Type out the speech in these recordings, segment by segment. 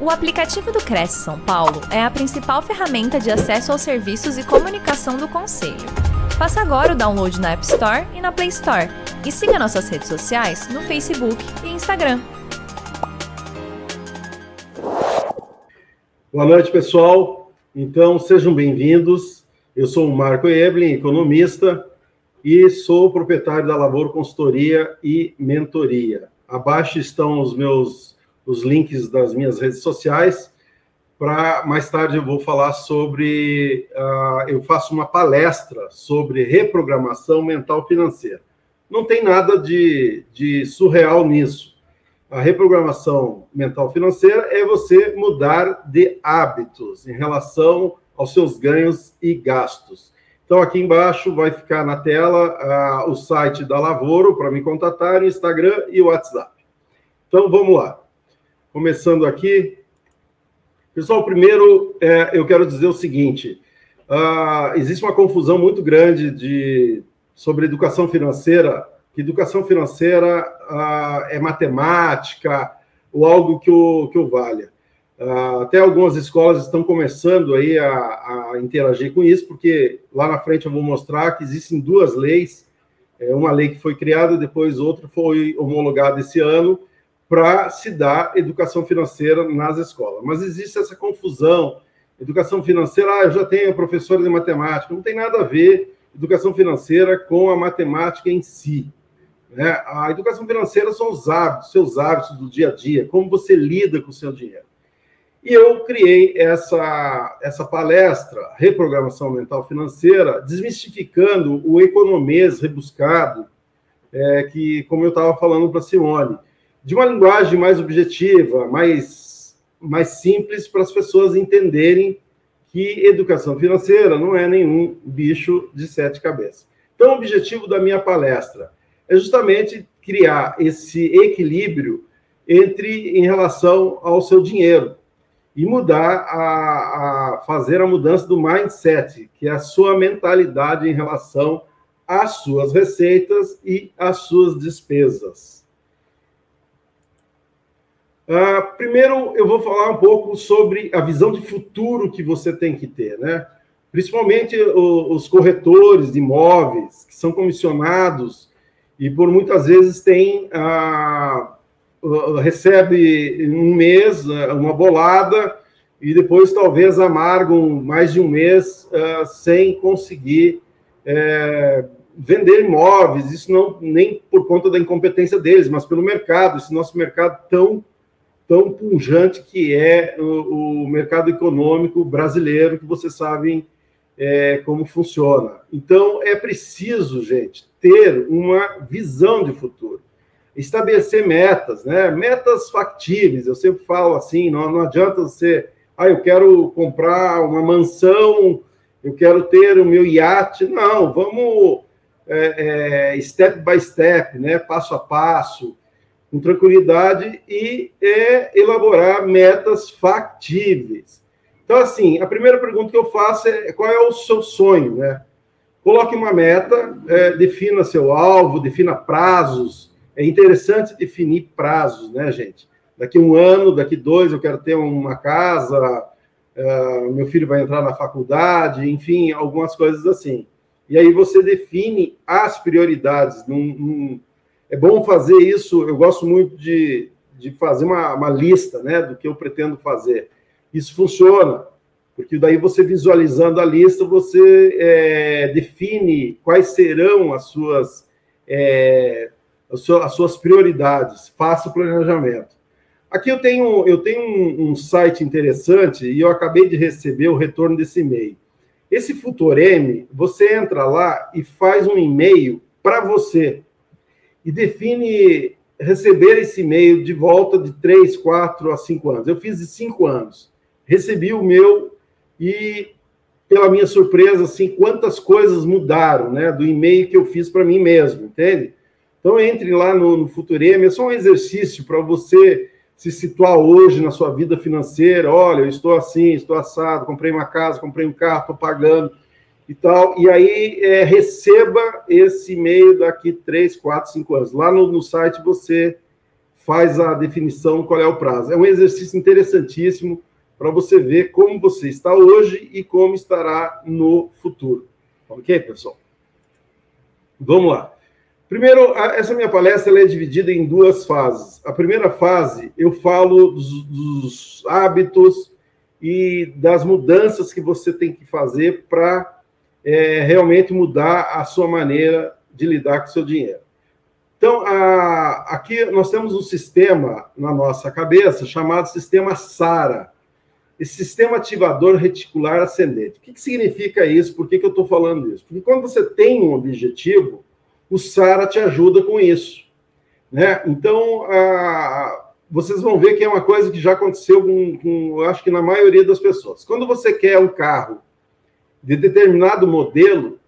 O aplicativo do Cresce São Paulo é a principal ferramenta de acesso aos serviços e comunicação do Conselho. Faça agora o download na App Store e na Play Store. E siga nossas redes sociais no Facebook e Instagram. Boa noite, pessoal. Então, sejam bem-vindos. Eu sou o Marco Eblin, economista, e sou proprietário da Lavoro Consultoria e Mentoria. Abaixo estão os meus os links das minhas redes sociais. Para mais tarde eu vou falar sobre, uh, eu faço uma palestra sobre reprogramação mental financeira. Não tem nada de, de surreal nisso. A reprogramação mental financeira é você mudar de hábitos em relação aos seus ganhos e gastos. Então, aqui embaixo vai ficar na tela uh, o site da Lavoro para me contatar, o Instagram e o WhatsApp. Então, vamos lá. Começando aqui. Pessoal, primeiro é, eu quero dizer o seguinte: uh, existe uma confusão muito grande de, sobre educação financeira, que educação financeira uh, é matemática ou algo que o, que o valha. Uh, até algumas escolas estão começando aí a, a, interagir com isso, porque lá na frente eu vou mostrar que existem duas leis, é, uma lei que foi criada, depois outra foi homologada esse ano, para se dar educação financeira nas escolas. Mas existe essa confusão. Educação financeira, ah, eu já tenho professores de matemática. Não tem nada a ver educação financeira com a matemática em si. Né? A educação financeira são os hábitos, seus hábitos do dia a dia, como você lida com o seu dinheiro. E eu criei essa, essa palestra, Reprogramação Mental Financeira, desmistificando o economês rebuscado, é, que, como eu estava falando para Simone, de uma linguagem mais objetiva, mais, mais simples, para as pessoas entenderem que educação financeira não é nenhum bicho de sete cabeças. Então, o objetivo da minha palestra é justamente criar esse equilíbrio entre em relação ao seu dinheiro e mudar a, a fazer a mudança do mindset, que é a sua mentalidade em relação às suas receitas e às suas despesas. Uh, primeiro, eu vou falar um pouco sobre a visão de futuro que você tem que ter, né? Principalmente o, os corretores de imóveis, que são comissionados e por muitas vezes tem uh, uh, recebe um mês uma bolada e depois talvez amargam mais de um mês sem conseguir eh, vender imóveis. Isso não nem por conta da incompetência deles, mas pelo mercado. Esse nosso mercado tão tão pujante que é o, o mercado econômico brasileiro, que vocês sabem é, como funciona. Então, é preciso, gente, ter uma visão de futuro, estabelecer metas, né? Metas factíveis. Eu sempre falo assim: não, não adianta você, ah, eu quero comprar uma mansão, eu quero ter o meu iate. Não, vamos é, é, step by step, né? Passo a passo com tranquilidade e é elaborar metas factíveis. Então, assim, a primeira pergunta que eu faço é qual é o seu sonho, né? Coloque uma meta, é, defina seu alvo, defina prazos. É interessante definir prazos, né, gente? Daqui um ano, daqui dois, eu quero ter uma casa, uh, meu filho vai entrar na faculdade, enfim, algumas coisas assim. E aí você define as prioridades num, num é bom fazer isso, eu gosto muito de, de fazer uma, uma lista né, do que eu pretendo fazer. Isso funciona, porque daí você visualizando a lista, você é, define quais serão as suas, é, as suas prioridades, faça o planejamento. Aqui eu tenho, eu tenho um, um, site interessante e eu acabei de receber o retorno desse e-mail. Esse Futureme, você entra lá e faz um e-mail para você e define receber esse e-mail de volta de três, quatro a cinco anos. Eu fiz de cinco anos, recebi o meu e, pela minha surpresa, assim, quantas coisas mudaram, né, do e-mail que eu fiz para mim mesmo, entende? Então, entre lá no, no Futureme, é só um exercício para você se situar hoje na sua vida financeira. Olha, eu estou assim, estou assado, comprei uma casa, comprei um carro, estou pagando e tal. E aí é, receba esse e-mail daqui três, quatro, cinco anos. Lá no, no site você faz a definição qual é o prazo. É um exercício interessantíssimo para você ver como você está hoje e como estará no futuro. Ok, pessoal? Vamos lá. Primeiro, essa minha palestra é dividida em duas fases. A primeira fase, eu falo dos, dos hábitos e das mudanças que você tem que fazer para é, realmente mudar a sua maneira de lidar com o seu dinheiro. Então, a, aqui nós temos um sistema na nossa cabeça chamado sistema SARA, esse sistema ativador reticular ascendente. O que, que significa isso? Por que, que eu estou falando isso? Porque quando você tem um objetivo, o SARA te ajuda com isso. Né? Então, a, vocês vão ver que é uma coisa que já aconteceu com, com, acho que na maioria das pessoas. Quando você quer um carro de determinado modelo,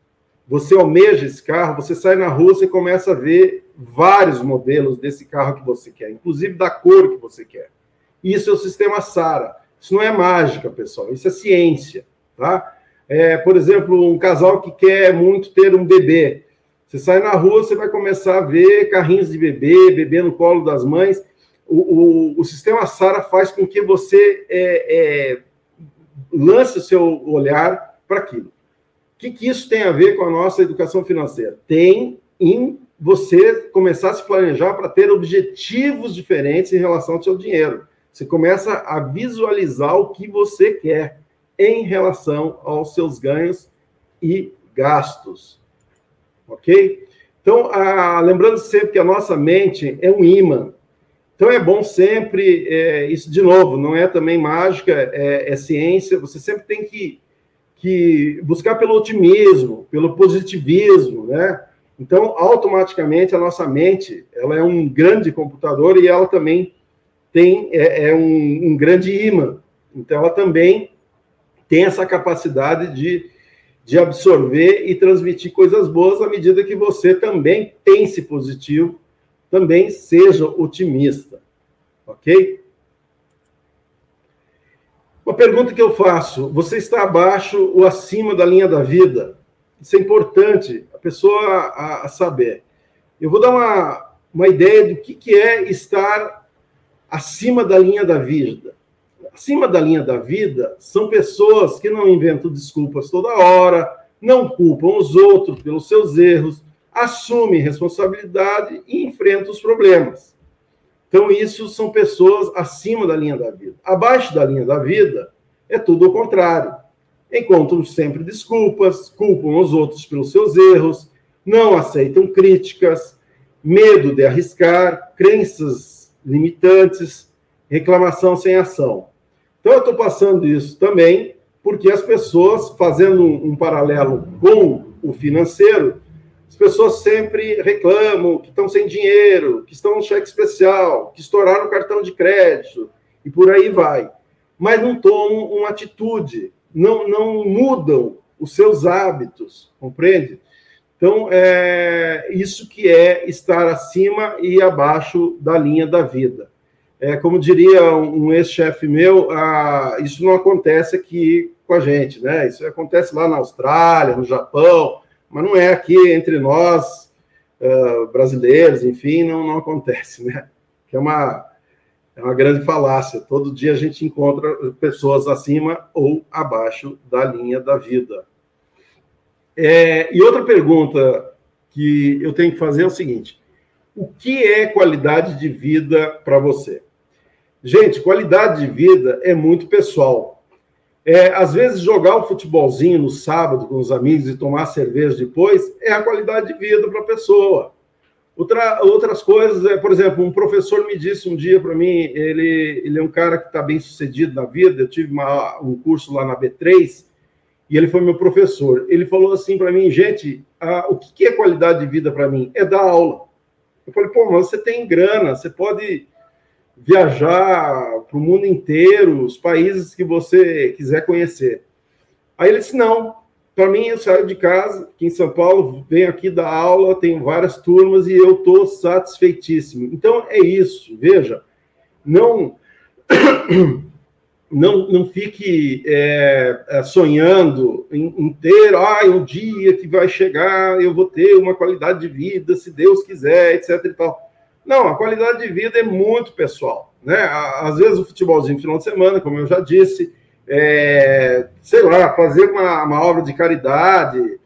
você almeja esse carro, você sai na rua, você começa a ver vários modelos desse carro que você quer, inclusive da cor que você quer. Isso é o sistema SARA. Isso não é mágica, pessoal, isso é ciência, tá? É, por exemplo, um casal que quer muito ter um bebê. Você sai na rua, você vai começar a ver carrinhos de bebê, bebê no colo das mães. O, o, o sistema SARA faz com que você é, é, lance o seu olhar para aquilo. O que, que isso tem a ver com a nossa educação financeira? Tem em você começar a se planejar para ter objetivos diferentes em relação ao seu dinheiro. Você começa a visualizar o que você quer em relação aos seus ganhos e gastos. Ok? Então, a, lembrando sempre que a nossa mente é um imã. Então, é bom sempre, é, isso de novo, não é também mágica, é, é ciência, você sempre tem que, que buscar pelo otimismo, pelo positivismo, né? Então, automaticamente, a nossa mente, ela é um grande computador e ela também tem é, é um, um, grande imã. Então, ela também tem essa capacidade de, de absorver e transmitir coisas boas à medida que você também pense positivo, também seja otimista. Ok? Uma pergunta que eu faço: você está abaixo ou acima da linha da vida? Isso é importante a pessoa a, a saber. Eu vou dar uma, uma ideia do que, que é estar acima da linha da vida. Acima da linha da vida são pessoas que não inventam desculpas toda hora, não culpam os outros pelos seus erros, assumem responsabilidade e enfrentam os problemas. Então, isso são pessoas acima da linha da vida. Abaixo da linha da vida é tudo o contrário. Encontram sempre desculpas, culpam os outros pelos seus erros, não aceitam críticas, medo de arriscar, crenças limitantes, reclamação sem ação. Então, eu estou passando isso também porque as pessoas, fazendo um, um paralelo com o financeiro, pessoas sempre reclamam que estão sem dinheiro, que estão no cheque especial, que estouraram o cartão de crédito e por aí vai. Mas não tomam uma atitude, não, não mudam os seus hábitos, compreende? Então, é isso que é estar acima e abaixo da linha da vida. É, como diria um ex-chefe meu, ah, isso não acontece aqui com a gente, né? Isso acontece lá na Austrália, no Japão, mas não é aqui entre nós, uh, brasileiros, enfim, não, não acontece, né? Que é uma, é uma grande falácia. Todo dia a gente encontra pessoas acima ou abaixo da linha da vida. É, e outra pergunta que eu tenho que fazer é o seguinte: o que é qualidade de vida para você? Gente, qualidade de vida é muito pessoal. É, às vezes, jogar o um futebolzinho no sábado com os amigos e tomar cerveja depois é a qualidade de vida para a pessoa. Outra, outras coisas, é, por exemplo, um professor me disse um dia para mim, ele, ele é um cara que está bem sucedido na vida. Eu tive uma, um curso lá na B3 e ele foi meu professor. Ele falou assim para mim, gente, a, o que é qualidade de vida para mim? É dar aula. Eu falei, pô, mas você tem grana, você pode viajar para o mundo inteiro, os países que você quiser conhecer. Aí ele disse, não, para mim eu saio de casa, aqui em São Paulo, venho aqui dar aula, tenho várias turmas e eu estou satisfeitíssimo. Então é isso, veja, não não, não fique é, é, sonhando ter, ah, um dia que vai chegar, eu vou ter uma qualidade de vida, se Deus quiser, etc. E tal. Não, a qualidade de vida é muito pessoal. Né? Às vezes o futebolzinho no final de semana, como eu já disse, é, sei lá, fazer uma, uma obra de caridade,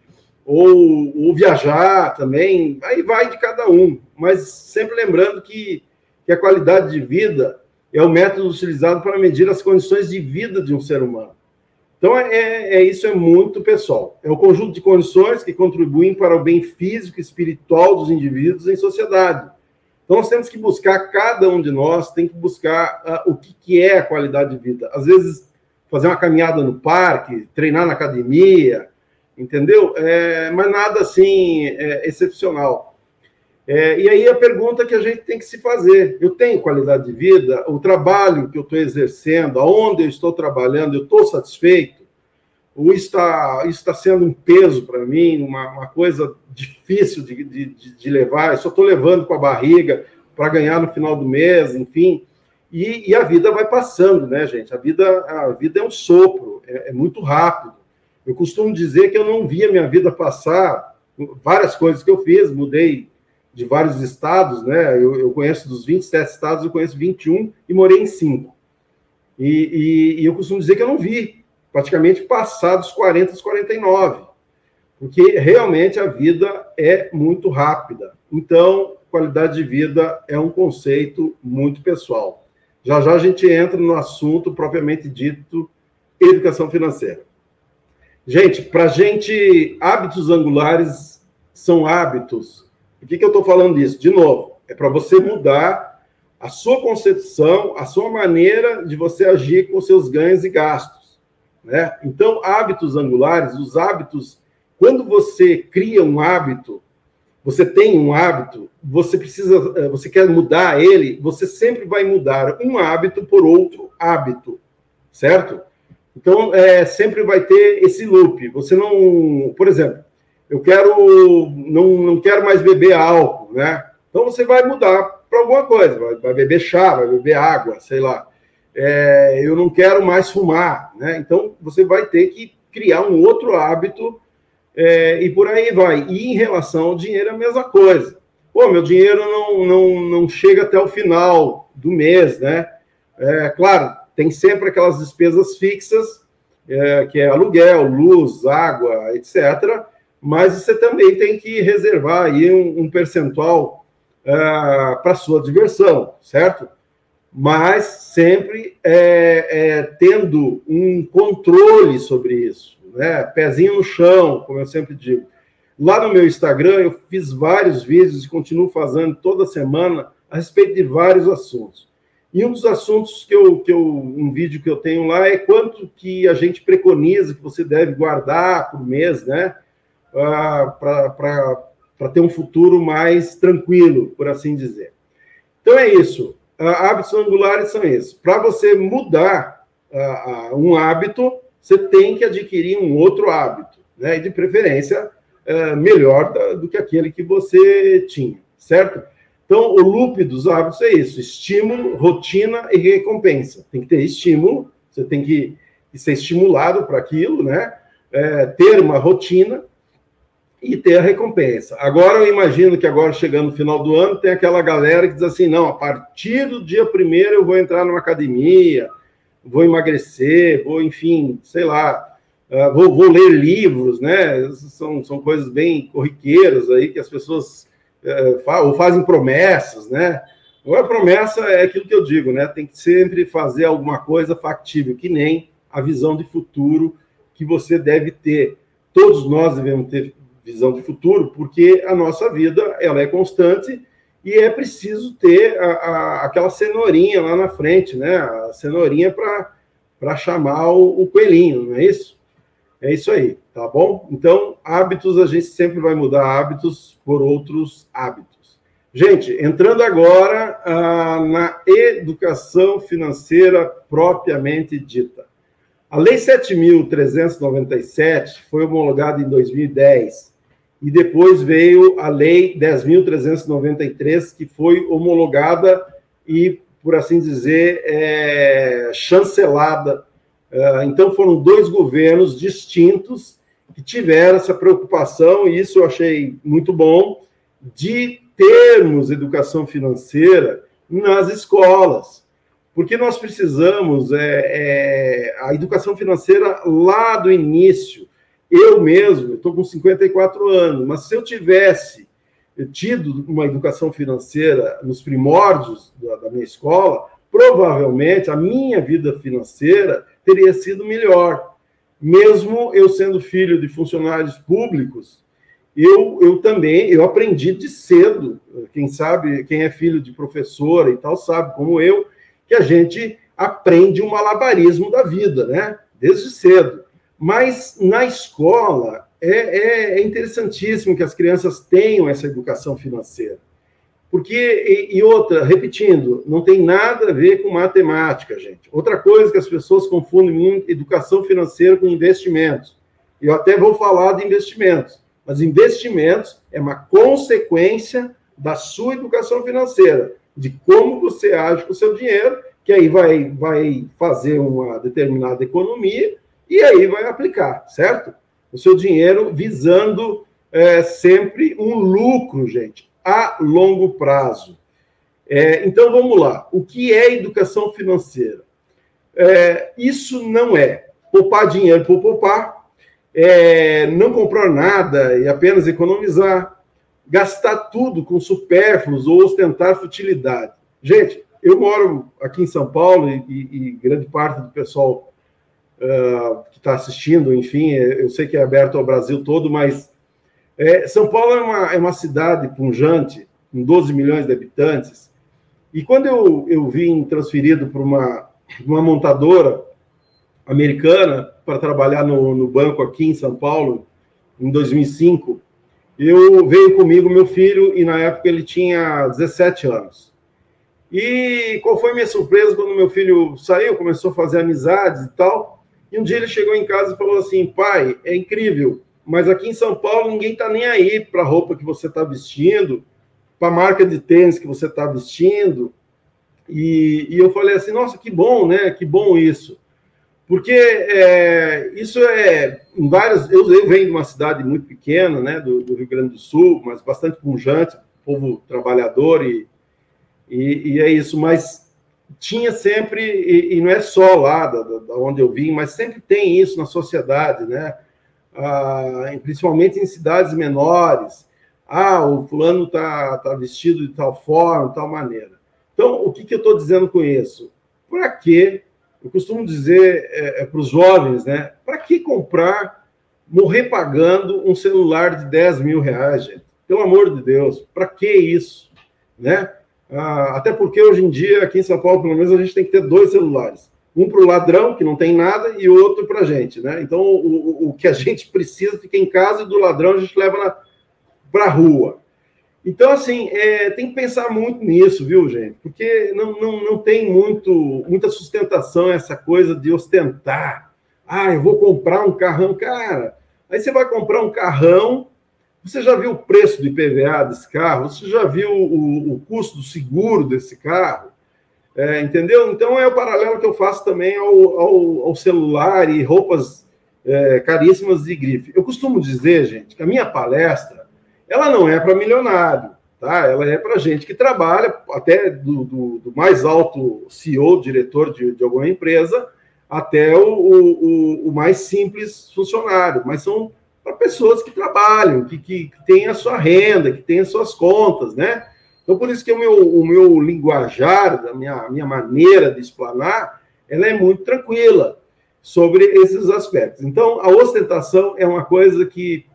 ou, ou, viajar também, aí vai de cada um. Mas sempre lembrando que, que a qualidade de vida é o método utilizado para medir as condições de vida de um ser humano. Então, é, é, é, isso é muito pessoal. É o conjunto de condições que contribuem para o bem físico e espiritual dos indivíduos em sociedade. Então, nós temos que buscar, cada um de nós tem que buscar uh, o que, que é a qualidade de vida. Às vezes, fazer uma caminhada no parque, treinar na academia, entendeu? É, mas nada assim é, excepcional. É, e aí a pergunta que a gente tem que se fazer: eu tenho qualidade de vida? O trabalho que eu estou exercendo, aonde eu estou trabalhando, eu estou satisfeito? Ou está, está sendo um peso para mim, uma, uma, coisa difícil de, de, de levar? Eu só estou levando com a barriga para ganhar no final do mês, enfim. E, e, a vida vai passando, né, gente? A vida, a vida é um sopro, é, é muito rápido. Eu costumo dizer que eu não via minha vida passar, várias coisas que eu fiz, mudei de vários estados, né? Eu, eu conheço dos 27 estados, eu conheço 21 e morei em 5. E, e, e, eu costumo dizer que eu não vi praticamente passar dos 40 aos 49, porque realmente a vida é muito rápida. Então, qualidade de vida é um conceito muito pessoal. Já já a gente entra no assunto propriamente dito educação financeira. Gente, para gente, hábitos angulares são hábitos. Por que, que eu estou falando disso? De novo, é para você mudar a sua concepção, a sua maneira de você agir com seus ganhos e gastos. Né? Então, hábitos angulares, os hábitos, quando você cria um hábito, você tem um hábito, você precisa, eh, você quer mudar ele, você sempre vai mudar um hábito por outro hábito, certo? Então, é, sempre vai ter esse loop. Você não, por exemplo, eu quero, não, não quero mais beber álcool, né? Então você vai mudar para alguma coisa, vai, vai, beber chá, vai beber água, sei lá. É, eu não quero mais fumar, né? Então você vai ter que criar um outro hábito é, e por aí vai. E em relação ao dinheiro, é a mesma coisa. Pô, meu dinheiro não, não, não chega até o final do mês, né? É, claro, tem sempre aquelas despesas fixas, é, que é aluguel, luz, água, etc. Mas você também tem que reservar aí um, um percentual é, para sua diversão, certo? Mas sempre é, é, tendo um controle sobre isso, né? Pezinho no chão, como eu sempre digo. Lá no meu Instagram, eu fiz vários vídeos e continuo fazendo toda semana a respeito de vários assuntos. E um dos assuntos que eu, que eu, um vídeo que eu tenho lá é quanto que a gente preconiza que você deve guardar por mês, né? Ah, Para ter um futuro mais tranquilo, por assim dizer. Então é isso. Ah, hábitos angulares são esses. Para você mudar ah, um hábito, você tem que adquirir um outro hábito, né? E de preferência ah, melhor do que aquele que você tinha, certo? Então, o loop dos hábitos é isso: estímulo, rotina e recompensa. Tem que ter estímulo, você tem que, ser estimulado para aquilo, né? É, ter uma rotina e ter a recompensa. Agora, eu imagino que agora, chegando no final do ano, tem aquela galera que diz assim: não, a partir do dia primeiro eu vou entrar numa academia, vou emagrecer, vou, enfim, sei lá, uh, vou, vou ler livros, né? São, são coisas bem corriqueiras aí que as pessoas é, ou fazem promessas, né? Agora, promessa é aquilo que eu digo, né? Tem que sempre fazer alguma coisa factível, que nem a visão de futuro que você deve ter. Todos nós devemos ter visão de futuro, porque a nossa vida ela é constante e é preciso ter a, a, aquela cenourinha lá na frente, né? A cenourinha para chamar o, o coelhinho, não é isso? É isso aí, tá bom? Então, hábitos, a gente sempre vai mudar hábitos por outros hábitos. Gente, entrando agora ah, na educação financeira propriamente dita. A Lei 7.397 foi homologada em 2010 e depois veio a Lei 10.393, que foi homologada e, por assim dizer, é, chancelada ah, então, foram dois governos distintos que tiveram essa preocupação, e isso eu achei muito bom, de termos educação financeira nas escolas, porque nós precisamos é, é, a educação financeira lá do início. Eu mesmo, estou com 54 anos, mas se eu tivesse tido uma educação financeira nos primórdios da, da minha escola, provavelmente a minha vida financeira teria sido melhor. Mesmo eu sendo filho de funcionários públicos, eu, eu também eu aprendi de cedo. Quem sabe, quem é filho de professora e tal, sabe, como eu, que a gente aprende o um malabarismo da vida, né? Desde cedo. Mas na escola é, é, é interessantíssimo que as crianças tenham essa educação financeira. Porque, e, e, outra, repetindo, não tem nada a ver com matemática, gente. Outra coisa que as pessoas confundem educação financeira com investimentos. Eu até vou falar de investimentos, mas investimentos é uma consequência da sua educação financeira, de como você age com o seu dinheiro, que aí vai, vai fazer uma determinada economia e aí vai aplicar, certo? O seu dinheiro visando é, sempre um lucro, gente a longo prazo. É, então vamos lá. O que é educação financeira? É, isso não é poupar dinheiro por poupar, é, não comprar nada e apenas economizar, gastar tudo com supérfluos ou ostentar futilidade. Gente, eu moro aqui em São Paulo e, e, e grande parte do pessoal uh, que está assistindo, enfim, eu sei que é aberto ao Brasil todo, mas é, São Paulo é uma, é uma cidade punjante, com 12 milhões de habitantes, e quando eu, eu vim transferido para uma, uma montadora americana para trabalhar no, no banco aqui em São Paulo, em 2005, eu veio comigo meu filho e na época ele tinha 17 anos. E qual foi minha surpresa quando meu filho saiu, começou a fazer amizades e tal. E um dia ele chegou em casa e falou assim: pai, é incrível mas aqui em São Paulo ninguém está nem aí para a roupa que você está vestindo, para a marca de tênis que você está vestindo. E, e, eu falei assim, nossa, que bom, né? Que bom isso. Porque é, isso é em várias. Eu, eu, venho de uma cidade muito pequena, né? Do, do, Rio Grande do Sul, mas bastante pungente, povo trabalhador, e, e, e é isso. Mas tinha sempre, e, e não é só lá da, da, onde eu vim, mas sempre tem isso na sociedade, né? ah, principalmente em cidades menores. Ah, o fulano está tá vestido de tal forma, de tal maneira. Então, o que, que eu estou dizendo com isso? Para que, eu costumo dizer é, é para os jovens, né? Para que comprar, morrer pagando um celular de 10 mil reais, gente? Pelo amor de Deus, para que isso? Né? Ah, até porque hoje em dia, aqui em São Paulo, pelo menos, a gente tem que ter dois celulares um para o ladrão, que não tem nada, e outro para a gente, né? Então, o, o, que a gente precisa fica em casa e do ladrão a gente leva para a rua. Então, assim, é, tem que pensar muito nisso, viu, gente? Porque não, não, não tem muito, muita sustentação essa coisa de ostentar. Ah, eu vou comprar um carrão. Cara, aí você vai comprar um carrão, você já viu o preço do IPVA desse carro? Você já viu o, o custo do seguro desse carro? É, entendeu? Então é o paralelo que eu faço também ao, ao, ao celular e roupas é, caríssimas de grife. Eu costumo dizer, gente, que a minha palestra ela não é para milionário, tá? Ela é para gente que trabalha, até do, do, do, mais alto CEO, diretor de, de alguma empresa, até o, o, o, mais simples funcionário, mas são para pessoas que trabalham, que, que, têm a sua renda, que têm as suas contas, né? Então, por isso que o meu, o meu linguajar, a minha, a minha maneira de explanar, ela é muito tranquila sobre esses aspectos. Então, a ostentação é uma coisa que,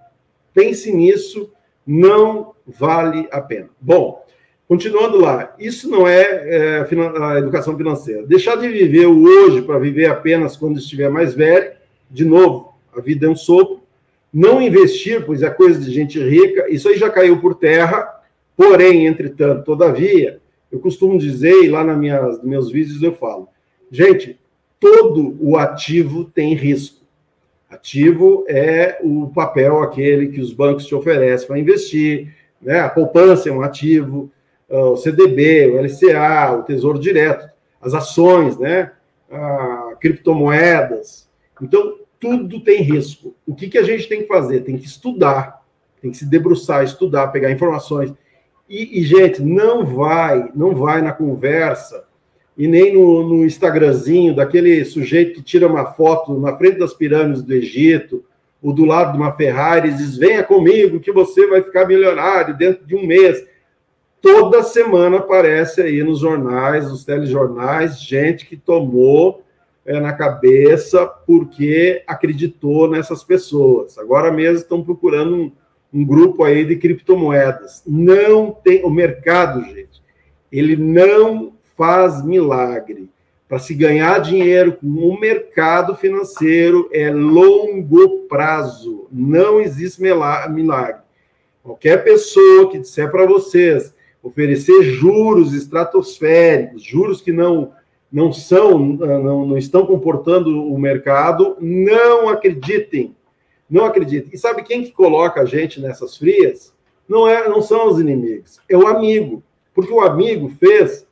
pense nisso, não vale a pena. Bom, continuando lá, isso não é, é a educação financeira. Deixar de viver o hoje para viver apenas quando estiver mais velho, de novo, a vida é um sopro. Não investir, pois é coisa de gente rica, isso aí já caiu por terra Porém, entretanto, todavia, eu costumo dizer, e lá nas minhas, nos meus vídeos eu falo, gente, todo o ativo tem risco. Ativo é o papel aquele que os bancos te oferecem para investir, né? A poupança é um ativo, o CDB, o LCA, o Tesouro Direto, as ações, né? A criptomoedas. Então, tudo tem risco. O que, que a gente tem que fazer? Tem que estudar, tem que se debruçar, estudar, pegar informações E, e, gente, não vai, não vai na conversa e nem no, no Instagramzinho daquele sujeito que tira uma foto na frente das pirâmides do Egito, ou do lado de uma Ferrari, e diz: venha comigo que você vai ficar milionário dentro de um mês. Toda semana aparece aí nos jornais, nos telejornais, gente que tomou é, na cabeça porque acreditou nessas pessoas. Agora mesmo estão procurando um, um grupo aí de criptomoedas. Não tem o mercado, gente. Ele não faz milagre. Para se ganhar dinheiro com o mercado financeiro é longo prazo. Não existe milagre. Qualquer pessoa que disser para vocês oferecer juros estratosféricos, juros que não não são, não, não estão comportando o mercado, não acreditem. Não acreditem. E sabe quem que coloca a gente nessas frias? Não é, não são os inimigos, é o amigo. Porque o amigo fez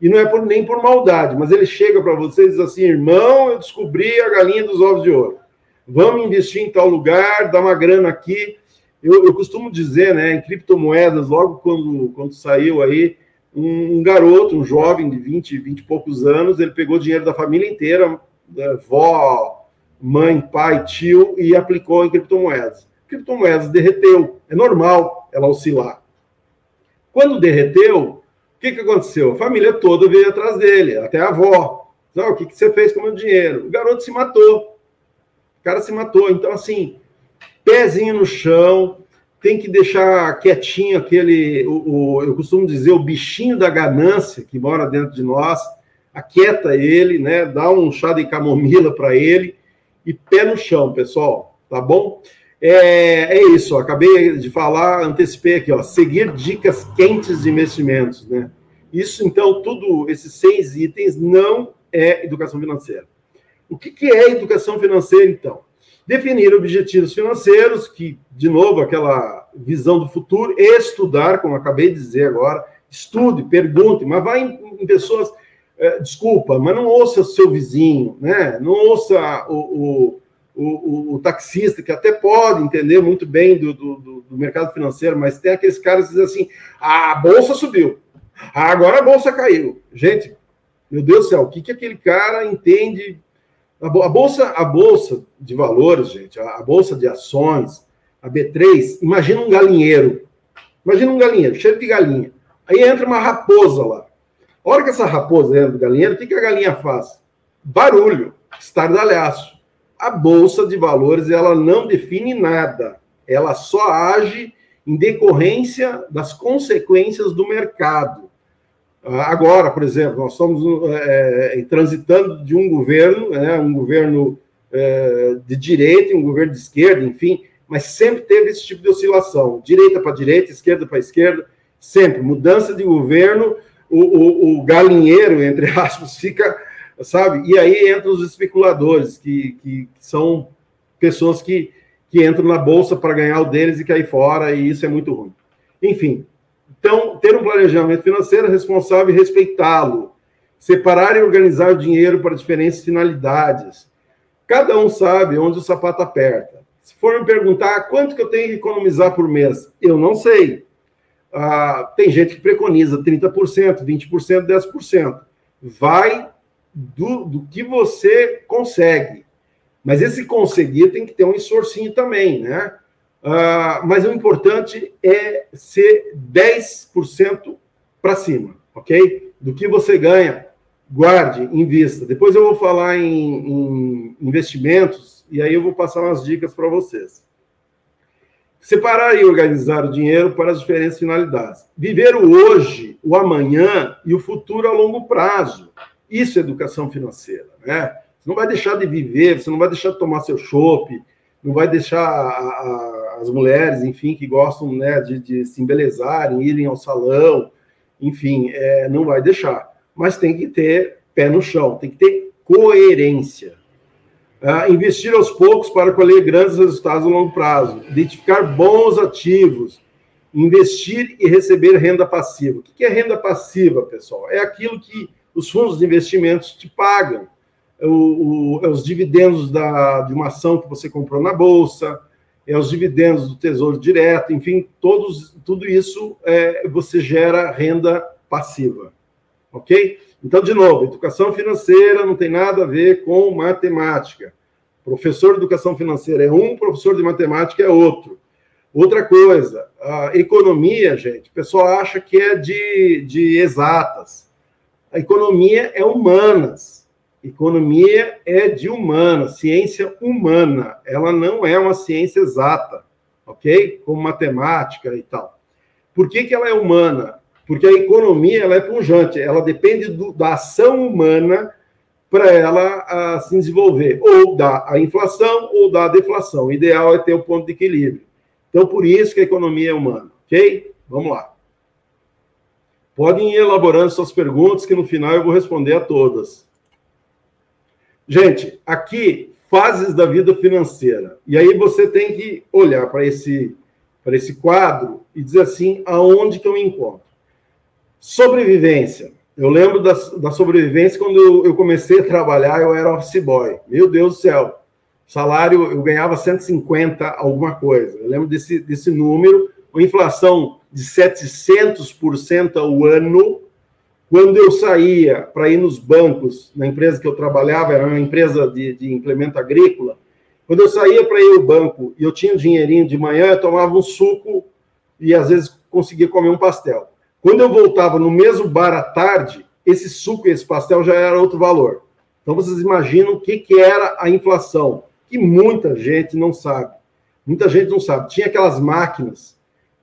e não é por, nem por maldade, mas ele chega para você e diz assim: irmão, eu descobri a galinha dos ovos de ouro. Vamos investir em tal lugar, dar uma grana aqui. Eu, eu costumo dizer, né, em criptomoedas, logo quando, quando saiu aí, um, garoto, um jovem de 20, 20 e poucos anos, ele pegou dinheiro da família inteira, da vó, mãe, pai, tio, e aplicou em criptomoedas. Criptomoedas derreteu, é normal ela oscilar. Quando derreteu, o que, que aconteceu? A família toda veio atrás dele, até a avó. Ah, o que, que você fez com o meu dinheiro? O garoto se matou. O cara se matou. Então, assim, pezinho no chão, tem que deixar quietinho aquele, o, o, eu costumo dizer, o bichinho da ganância que mora dentro de nós, aquieta ele, né? Dá um chá de camomila para ele e pé no chão, pessoal, tá bom? É, é isso, ó, acabei de falar, antecipei aqui, ó, seguir dicas quentes de investimentos, né? Isso, então, tudo, esses seis itens não é educação financeira. O que, que é educação financeira, então? Definir objetivos financeiros, que, de novo, aquela visão do futuro, estudar, como acabei de dizer agora, estude, pergunte, mas vá em, em pessoas, é, desculpa, mas não ouça o seu vizinho, né? Não ouça o, o o, o, taxista, que até pode entender muito bem do, do, do, mercado financeiro, mas tem aqueles caras que dizem assim: ah, a bolsa subiu, ah, agora a bolsa caiu. Gente, meu Deus do céu, o que, que aquele cara entende? A bolsa, a bolsa de valores, gente, a bolsa de ações, a B3, imagina um galinheiro. Imagina um galinheiro, cheio de galinha. Aí entra uma raposa lá. A hora que essa raposa entra no galinheiro, o que, que a galinha faz? Barulho, estardalhaço a bolsa de valores ela não define nada, ela só age em decorrência das consequências do mercado. Ah, agora, por exemplo, nós estamos é, transitando de um governo, né, um governo é, de direita e um governo de esquerda, enfim, mas sempre teve esse tipo de oscilação, direita para direita, esquerda para esquerda, sempre mudança de governo, o, o, o galinheiro entre aspas fica sabe? E aí entram os especuladores, que, que, são pessoas que, que entram na bolsa para ganhar o deles e cair fora, e isso é muito ruim. Enfim, então, ter um planejamento financeiro é responsável e respeitá-lo. Separar e organizar o dinheiro para diferentes finalidades. Cada um sabe onde o sapato aperta. Se for me perguntar quanto que eu tenho que economizar por mês, eu não sei. Ah, tem gente que preconiza 30%, 20%, 10%. Vai do, do que você consegue. Mas esse conseguir tem que ter um esforcinho também, né? Uh, mas o importante é ser 10% para cima, ok? Do que você ganha, guarde, invista. Depois eu vou falar em, em investimentos e aí eu vou passar umas dicas para vocês. Separar e organizar o dinheiro para as diferentes finalidades. Viver o hoje, o amanhã e o futuro a longo prazo. Isso é educação financeira, né? Você não vai deixar de viver, você não vai deixar de tomar seu chopp, não vai deixar a, a, as mulheres, enfim, que gostam né, de, de, se embelezarem, irem ao salão, enfim, é, não vai deixar. Mas tem que ter pé no chão, tem que ter coerência. Ah, investir aos poucos para colher grandes resultados a longo prazo. Identificar bons ativos. Investir e receber renda passiva. O que é renda passiva, pessoal? É aquilo que os fundos de investimentos te pagam. O, o, é os dividendos da, de uma ação que você comprou na bolsa, é os dividendos do Tesouro Direto, enfim, todos, tudo isso é, você gera renda passiva, ok? Então, de novo, educação financeira não tem nada a ver com matemática. Professor de educação financeira é um, professor de matemática é outro. Outra coisa, a economia, gente, o pessoal acha que é de, de exatas. A economia é humanas. Economia é de humanas, ciência humana. Ela não é uma ciência exata, ok? Como matemática e tal. Por que, que ela é humana? Porque a economia ela é pujante, ela depende do, da ação humana para ela a, se desenvolver, ou da a inflação ou da deflação. O ideal é ter o um ponto de equilíbrio. Então, por isso que a economia é humana, ok? Vamos lá. Podem ir elaborando suas perguntas, que no final eu vou responder a todas. Gente, aqui, fases da vida financeira. E aí você tem que olhar para esse, esse quadro e dizer assim, aonde que eu me encontro? Sobrevivência. Eu lembro da, da sobrevivência quando eu, eu, comecei a trabalhar, eu era office boy. Meu Deus do céu. Salário, eu ganhava 150 alguma coisa. Eu lembro desse, desse número. Uma inflação de 700% ao ano. Quando eu saía para ir nos bancos, na empresa que eu trabalhava, era uma empresa de, de implemento agrícola, quando eu saía para ir ao banco e eu tinha um dinheirinho de manhã, eu tomava um suco e às vezes conseguia comer um pastel. Quando eu voltava no mesmo bar à tarde, esse suco e esse pastel já era outro valor. Então vocês imaginam o que, que era a inflação, que muita gente não sabe. Muita gente não sabe. Tinha aquelas máquinas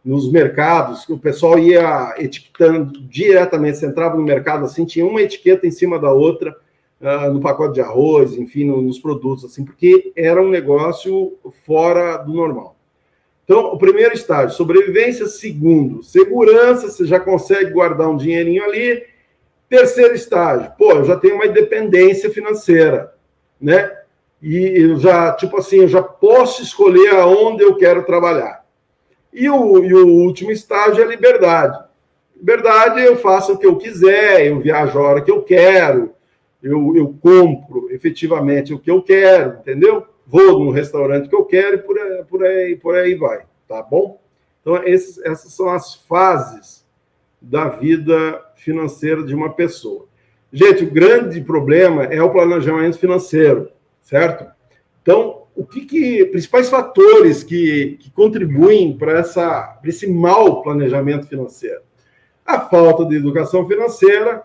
nos mercados que o pessoal ia etiquetando diretamente. Você entrava no mercado assim, tinha uma etiqueta em cima da outra uh, no pacote de arroz, enfim, no, nos produtos, assim, porque era um negócio fora do normal. Então, o primeiro estágio, sobrevivência. Segundo, segurança, você já consegue guardar um dinheirinho ali. Terceiro estágio, pô, eu já tenho uma independência financeira, né? E eu já, tipo assim, eu já posso escolher aonde eu quero trabalhar. E o, e o último estágio é liberdade. Liberdade, eu faço o que eu quiser, eu viajo a hora que eu quero, eu, eu compro efetivamente o que eu quero, entendeu? vou no restaurante que eu quero e por aí, por aí, por aí vai, tá bom? Então, esses, essas são as fases da vida financeira de uma pessoa. Gente, o grande problema é o planejamento financeiro, certo? Então, o que, que principais fatores que, que contribuem para esse mau planejamento financeiro? A falta de educação financeira,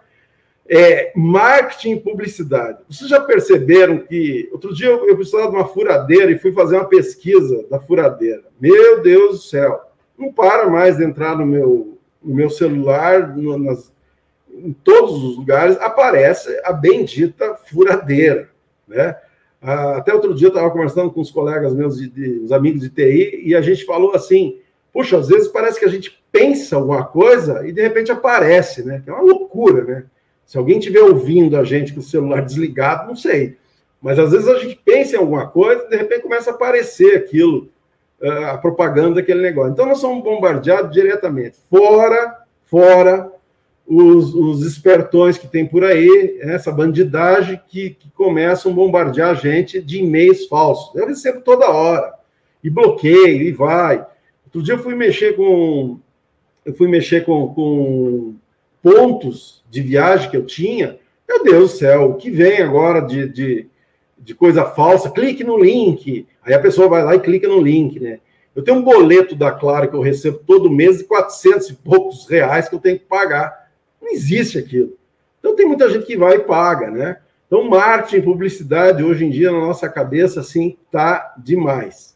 é, marketing e publicidade. Vocês já perceberam que. Outro dia eu, eu precisava de uma furadeira e fui fazer uma pesquisa da furadeira. Meu Deus do céu! Não para mais de entrar no meu, no meu celular, no, nas, em todos os lugares, aparece a bendita furadeira. Né? Ah, até outro dia eu estava conversando com os colegas meus, de, de, os amigos de TI, e a gente falou assim: puxa, às vezes parece que a gente pensa alguma coisa e de repente aparece, né? Que é uma loucura, né? Se alguém estiver ouvindo a gente com o celular desligado, não sei. Mas às vezes a gente pensa em alguma coisa e de repente começa a aparecer aquilo, eh, a propaganda daquele negócio. Então nós somos bombardeados diretamente. Fora, fora os, os espertões que tem por aí, essa bandidagem que, que começam a bombardear a gente de e-mails falsos. Eu recebo toda hora. E bloqueio, e vai. Outro dia eu fui mexer com. Eu fui mexer com, com pontos de viagem que eu tinha, meu Deus do céu, o que vem agora de, de, de, coisa falsa? Clique no link. Aí a pessoa vai lá e clica no link, né? Eu tenho um boleto da Claro que eu recebo todo mês de 400 e poucos reais que eu tenho que pagar. Não existe aquilo. Então tem muita gente que vai e paga, né? Então marketing, publicidade, hoje em dia na nossa cabeça, assim, tá demais.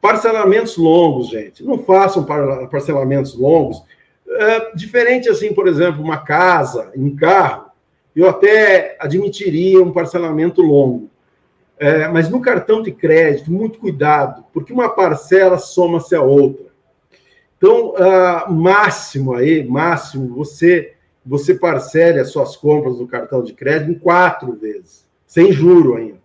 Parcelamentos longos, gente. Não façam parcelamentos longos é, diferente assim, por exemplo, uma casa, um carro, eu até admitiria um parcelamento longo. É, mas no cartão de crédito, muito cuidado, porque uma parcela soma-se a outra. Então, uh, máximo aí, máximo, você você parcele as suas compras no cartão de crédito em quatro vezes, sem juro ainda.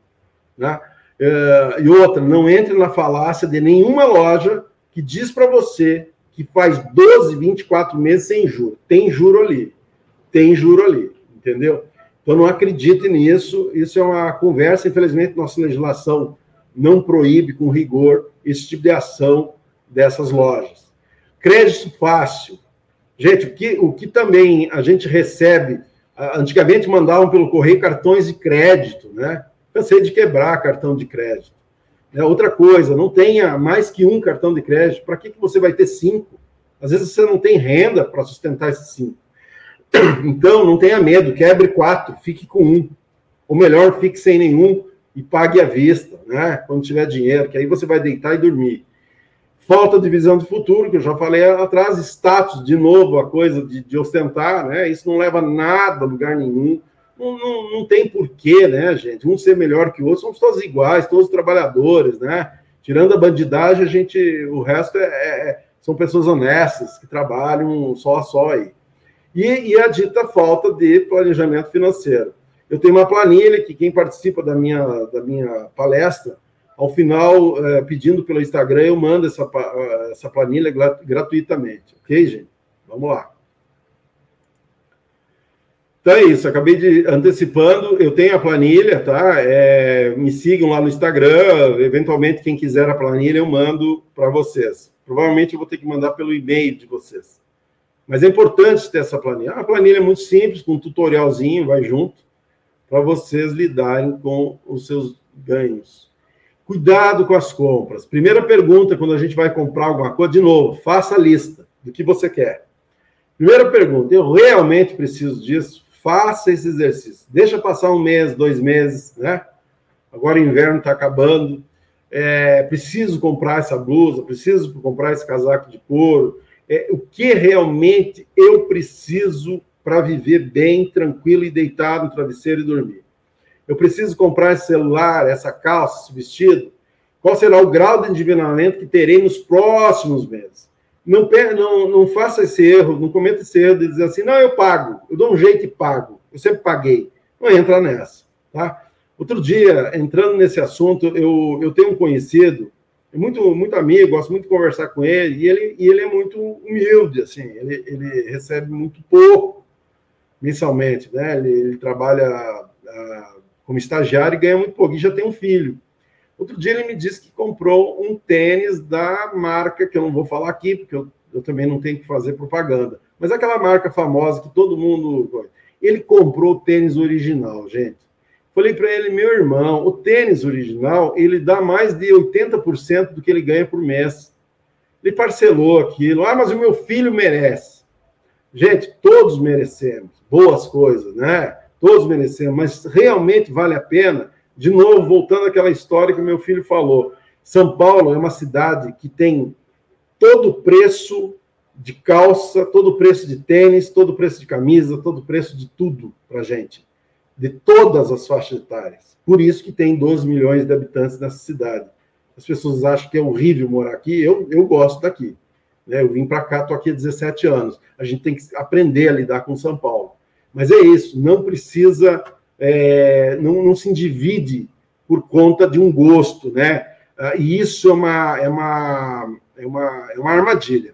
Né? Uh, e outra, não entre na falácia de nenhuma loja que diz para você que faz 12, 24 meses sem juro. Tem juro ali. Tem juro ali, entendeu? Então não acredite nisso. Isso é uma conversa. Infelizmente, nossa legislação não proíbe com rigor esse tipo de ação dessas lojas. Crédito fácil. Gente, o que, o que também a gente recebe, antigamente mandavam pelo correio cartões de crédito, né? Cansei de quebrar cartão de crédito. É outra coisa, não tenha mais que um cartão de crédito. Para que, que você vai ter cinco? Às vezes você não tem renda para sustentar esses cinco. Então, não tenha medo, quebre quatro, fique com um. Ou melhor, fique sem nenhum e pague à vista, né? Quando tiver dinheiro, que aí você vai deitar e dormir. Falta de visão de futuro, que eu já falei atrás, status, de novo, a coisa de, de ostentar, né? Isso não leva nada a lugar nenhum. Não, não, não, tem porquê, né, gente? Um ser melhor que o outro, somos todos iguais, todos trabalhadores, né? Tirando a bandidagem, a gente, o resto é, é, são pessoas honestas que trabalham só a só aí. E, e a dita falta de planejamento financeiro. Eu tenho uma planilha que quem participa da minha, da minha palestra ao final, é, pedindo pelo Instagram, eu mando essa, essa planilha gratuitamente. Ok, gente? Vamos lá. Então é isso, acabei de antecipando, eu tenho a planilha, tá? É, me sigam lá no Instagram, eventualmente quem quiser a planilha eu mando para vocês. Provavelmente eu vou ter que mandar pelo e-mail de vocês. Mas é importante ter essa planilha. A planilha é muito simples, com um tutorialzinho, vai junto, para vocês lidarem com os seus ganhos. Cuidado com as compras. Primeira pergunta, quando a gente vai comprar alguma coisa, de novo, faça a lista do que você quer. Primeira pergunta, eu realmente preciso disso? Faça esse exercício. Deixa passar um mês, dois meses, né? Agora o inverno está acabando. É, preciso comprar essa blusa, preciso comprar esse casaco de couro. É, o que realmente eu preciso para viver bem, tranquilo e deitado no travesseiro e dormir? Eu preciso comprar esse celular, essa calça, esse vestido? Qual será o grau de endividamento que terei nos próximos meses? Não, não, não faça esse erro, não cometa esse erro de dizer assim, não, eu pago, eu dou um jeito e pago, eu sempre paguei. Não entra nessa, tá? Outro dia, entrando nesse assunto, eu, eu tenho um conhecido, muito, muito amigo, gosto muito de conversar com ele, e ele, e ele é muito humilde, assim, ele, ele recebe muito pouco mensalmente, né? Ele, ele trabalha uh, como estagiário e ganha muito pouco, e já tem um filho. Outro dia ele me disse que comprou um tênis da marca, que eu não vou falar aqui, porque eu, eu também não tenho que fazer propaganda, mas aquela marca famosa que todo mundo. Ele comprou o tênis original, gente. Falei para ele, meu irmão, o tênis original, ele dá mais de 80% do que ele ganha por mês. Ele parcelou aquilo. Ah, mas o meu filho merece. Gente, todos merecemos boas coisas, né? Todos merecemos, mas realmente vale a pena. De novo, voltando àquela história que meu filho falou, São Paulo é uma cidade que tem todo o preço de calça, todo o preço de tênis, todo o preço de camisa, todo o preço de tudo para gente, de todas as faixas etárias. Por isso que tem 12 milhões de habitantes nessa cidade. As pessoas acham que é horrível morar aqui, eu, eu gosto daqui. Né? Eu vim para cá, estou aqui há 17 anos. A gente tem que aprender a lidar com São Paulo. Mas é isso, não precisa, é, não, não, se divide por conta de um gosto, né? Ah, e isso é uma, é uma, é uma, é uma armadilha.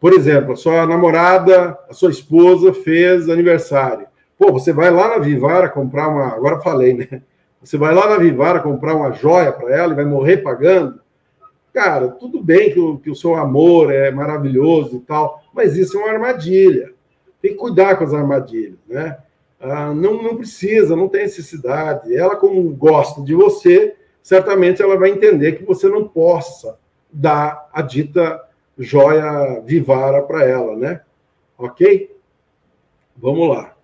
Por exemplo, a sua namorada, a sua esposa fez aniversário. Pô, você vai lá na Vivara comprar uma. Agora falei, né? Você vai lá na Vivara comprar uma joia para ela e vai morrer pagando. Cara, tudo bem que o, que o seu amor é maravilhoso e tal, mas isso é uma armadilha tem que cuidar com as armadilhas, né? Ah, não, não precisa, não tem necessidade. Ela, como gosta de você, certamente ela vai entender que você não possa dar a dita joia vivara para ela, né? Ok? Vamos lá.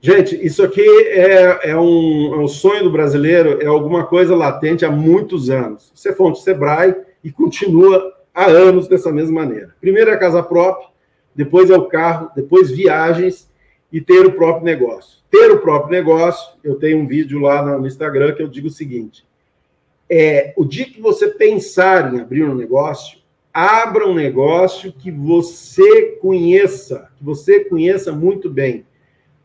Gente, isso aqui é, é, um, é um sonho do brasileiro, é alguma coisa latente há muitos anos. Você é fonte Sebrae e continua há anos dessa mesma maneira. Primeiro é a casa própria, depois é o carro, depois viagens e ter o próprio negócio. Ter o próprio negócio, eu tenho um vídeo lá no Instagram que eu digo o seguinte: é o dia que você pensar em abrir um negócio, abra um negócio que você conheça, que você conheça muito bem.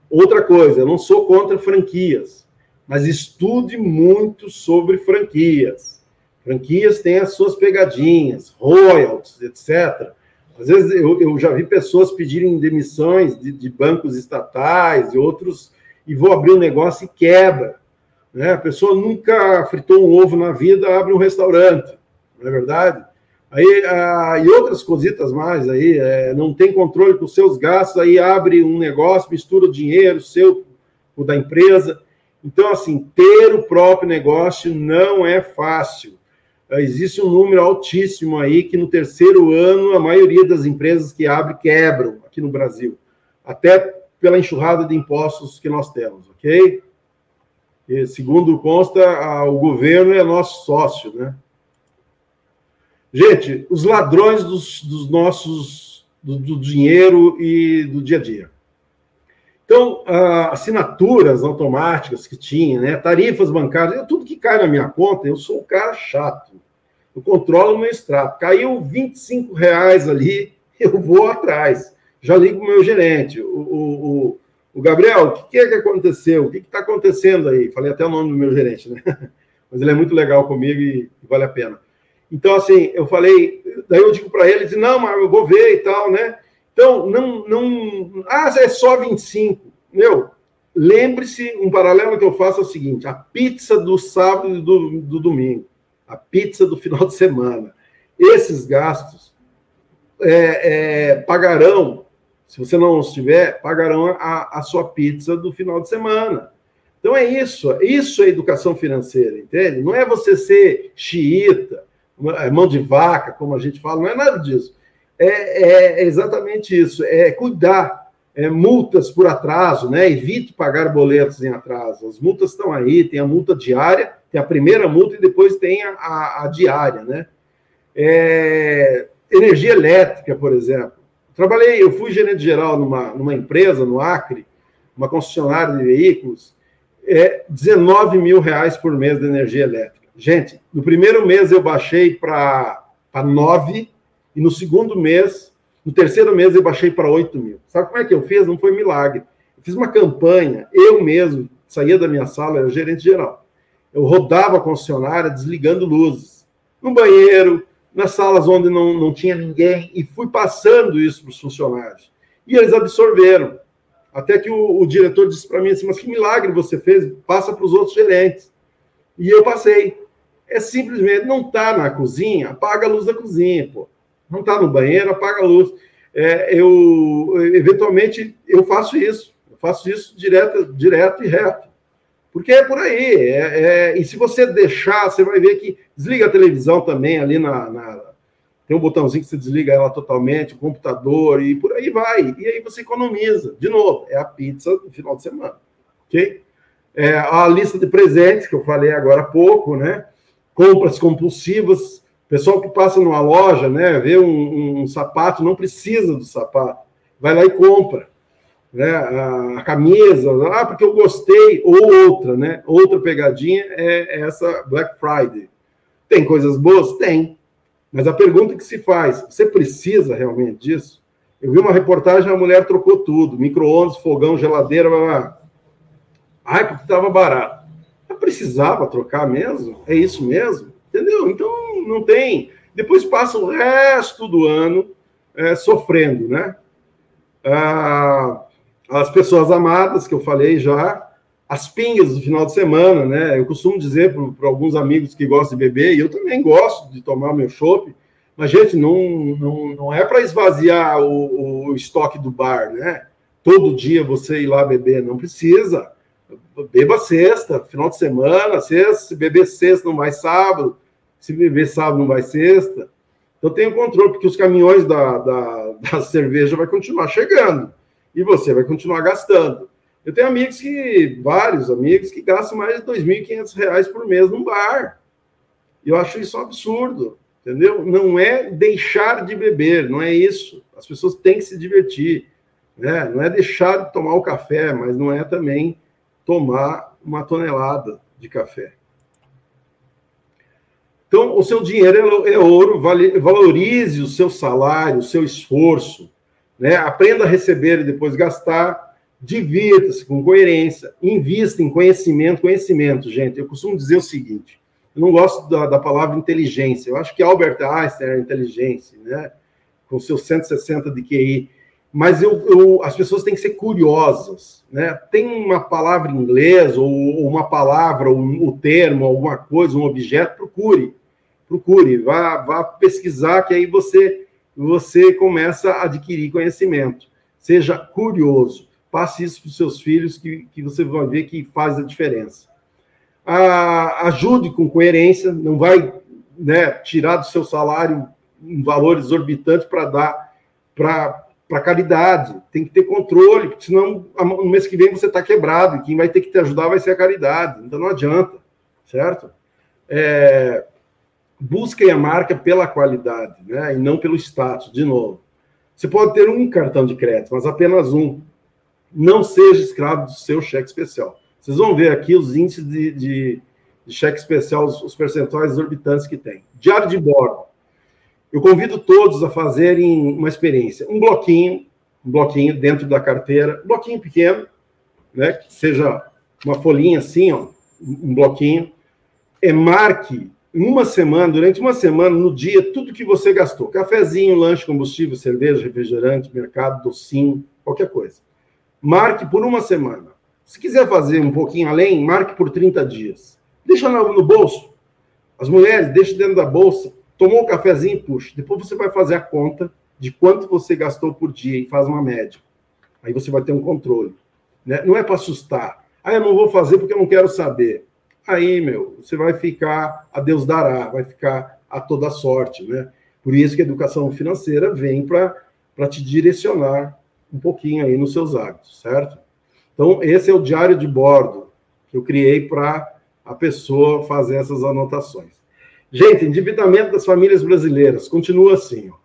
Outra coisa, eu não sou contra franquias, mas estude muito sobre franquias. Franquias têm as suas pegadinhas, royalties, etc. Às vezes eu, eu já vi pessoas pedirem demissões de, de, bancos estatais e outros, e vou abrir um negócio e quebra. Né? A pessoa nunca fritou um ovo na vida, abre um restaurante, não é verdade? Aí, ah, e outras cositas mais aí, é, não tem controle com os seus gastos, aí abre um negócio, mistura o dinheiro seu, o da empresa. Então, assim, ter o próprio negócio não é fácil. Existe um número altíssimo aí que no terceiro ano a maioria das empresas que abrem quebram aqui no Brasil, até pela enxurrada de impostos que nós temos, ok? E, segundo consta, o governo é nosso sócio, né? Gente, os ladrões dos, dos nossos do, do, dinheiro e do dia a dia. Então, assinaturas automáticas que tinha, né, tarifas bancárias, tudo que cai na minha conta, eu sou um cara chato. Eu controlo o meu extrato. Caiu 25 reais ali, eu vou atrás. Já ligo para o meu gerente. O, o, o, Gabriel, o que é que aconteceu? O que está acontecendo aí? Falei até o nome do meu gerente, né? Mas ele é muito legal comigo e vale a pena. Então, assim, eu falei, daí eu digo para ele, não, mas eu vou ver e tal, né? Então, não, não. Ah, é só 25. Meu, lembre-se, um paralelo que eu faço é o seguinte: a pizza do sábado e do, do domingo, a pizza do final de semana, esses gastos é, é, pagarão, se você não estiver, pagarão a, a sua pizza do final de semana. Então é isso, isso é educação financeira, entende? Não é você ser xiita, é mão de vaca, como a gente fala, não é nada disso. É, é exatamente isso, é cuidar, é, multas por atraso, né? Evite pagar boletos em atraso. As multas estão aí, tem a multa diária, tem a primeira multa e depois tem a, a, a diária, né? É, energia elétrica, por exemplo. Trabalhei, eu fui gerente geral numa, numa empresa no Acre, uma concessionária de veículos, é 19 mil reais por mês de energia elétrica. Gente, no primeiro mês eu baixei para 9, e no segundo mês, no terceiro mês eu baixei para 8 mil. Sabe como é que eu fiz? Não foi milagre. Eu fiz uma campanha, eu mesmo, saía da minha sala, era gerente geral. Eu rodava a concessionária desligando luzes. No banheiro, nas salas onde não, não tinha ninguém, e fui passando isso para os funcionários. E eles absorveram. Até que o, o diretor disse para mim assim: Mas que milagre você fez, passa para os outros gerentes. E eu passei é simplesmente não está na cozinha, apaga a luz da cozinha, pô. Não está no banheiro, apaga a luz. É, eu, eventualmente, eu faço isso. Eu faço isso direto, direto e reto. Porque é por aí. É, é, e se você deixar, você vai ver que desliga a televisão também ali na, na, Tem um botãozinho que você desliga ela totalmente, o computador e por aí vai. E aí você economiza. De novo, é a pizza no final de semana. Ok? É, a lista de presentes que eu falei agora há pouco, né? compras compulsivas. Pessoal que passa numa loja, né, vê um, um, sapato, não precisa do sapato, vai lá e compra. Né, a, camisa, ah, porque eu gostei, ou outra, né? Outra pegadinha é essa Black Friday. Tem coisas boas? Tem. Mas a pergunta que se faz, você precisa realmente disso? Eu vi uma reportagem, a mulher trocou tudo, micro-ondas, fogão, geladeira, blá, blá. Ai, porque estava barato precisava trocar mesmo? É isso mesmo? Entendeu? Então não tem. Depois passa o resto do ano é, sofrendo, né? Ah, as pessoas amadas, que eu falei já, as pingas do final de semana, né? Eu costumo dizer para alguns amigos que gostam de beber, e eu também gosto de tomar meu chopp, mas, gente, não, não, não é para esvaziar o, o estoque do bar, né? Todo dia você ir lá beber, não precisa beba sexta, final de semana, sexta, se beber sexta não vai sábado, se beber sábado não vai sexta. Então tem o controle, porque os caminhões da, da, da cerveja vai continuar chegando e você vai continuar gastando. Eu tenho amigos que, vários amigos, que gastam mais de R$ 2.500 por mês num bar. Eu acho isso um absurdo, entendeu? Não é deixar de beber, não é isso. As pessoas têm que se divertir. Né? Não é deixar de tomar o café, mas não é também tomar uma tonelada de café. Então, o seu dinheiro é, é ouro, valorize o seu salário, o seu esforço, né? aprenda a receber e depois gastar, divirta-se com coerência, invista em conhecimento. Conhecimento, gente, eu costumo dizer o seguinte: eu não gosto da, da palavra inteligência, eu acho que Albert Einstein era inteligência, né? com seus 160 de QI. mas eu, eu, as pessoas têm que ser curiosas, né? Tem uma palavra em inglês ou, ou uma palavra, um, um termo, alguma coisa, um objeto, procure, procure, vá, vá pesquisar que aí você você começa a adquirir conhecimento. Seja curioso, passe isso para os seus filhos que, que você vai ver que faz a diferença. A, ajude com coerência, não vai né, tirar do seu salário um valor exorbitante para dar para para caridade. Tem que ter controle, porque senão no mês que vem você está quebrado, e quem vai ter que te ajudar vai ser a caridade. Então não adianta, certo? É, busquem a marca pela qualidade, né? E não pelo status, de novo. Você pode ter um cartão de crédito, mas apenas um. Não seja escravo do seu cheque especial. Vocês vão ver aqui os índices de, de, de cheque especial, os, os percentuais exorbitantes que tem. Diário de bordo. Eu convido todos a fazerem uma experiência. Um bloquinho, um bloquinho dentro da carteira, um bloquinho pequeno, né? Que seja uma folhinha assim, ó, um bloquinho. É marque uma semana, durante uma semana, no dia, tudo que você gastou. Cafezinho, lanche, combustível, cerveja, refrigerante, mercado, docinho, qualquer coisa. Marque por uma semana. Se quiser fazer um pouquinho além, marque por 30 dias. Deixa no bolso. As mulheres, deixa dentro da bolsa Tomou um cafezinho, puxa. Depois você vai fazer a conta de quanto você gastou por dia e faz uma média. Aí você vai ter um controle. Né? Não é para assustar. Ah, eu não vou fazer porque eu não quero saber. Aí, meu, você vai ficar a Deus dará, vai ficar a toda sorte, né? Por isso que a educação financeira vem para te direcionar um pouquinho aí nos seus hábitos, certo? Então, esse é o diário de bordo que eu criei para a pessoa fazer essas anotações. Gente, endividamento das famílias brasileiras continua assim. Ó.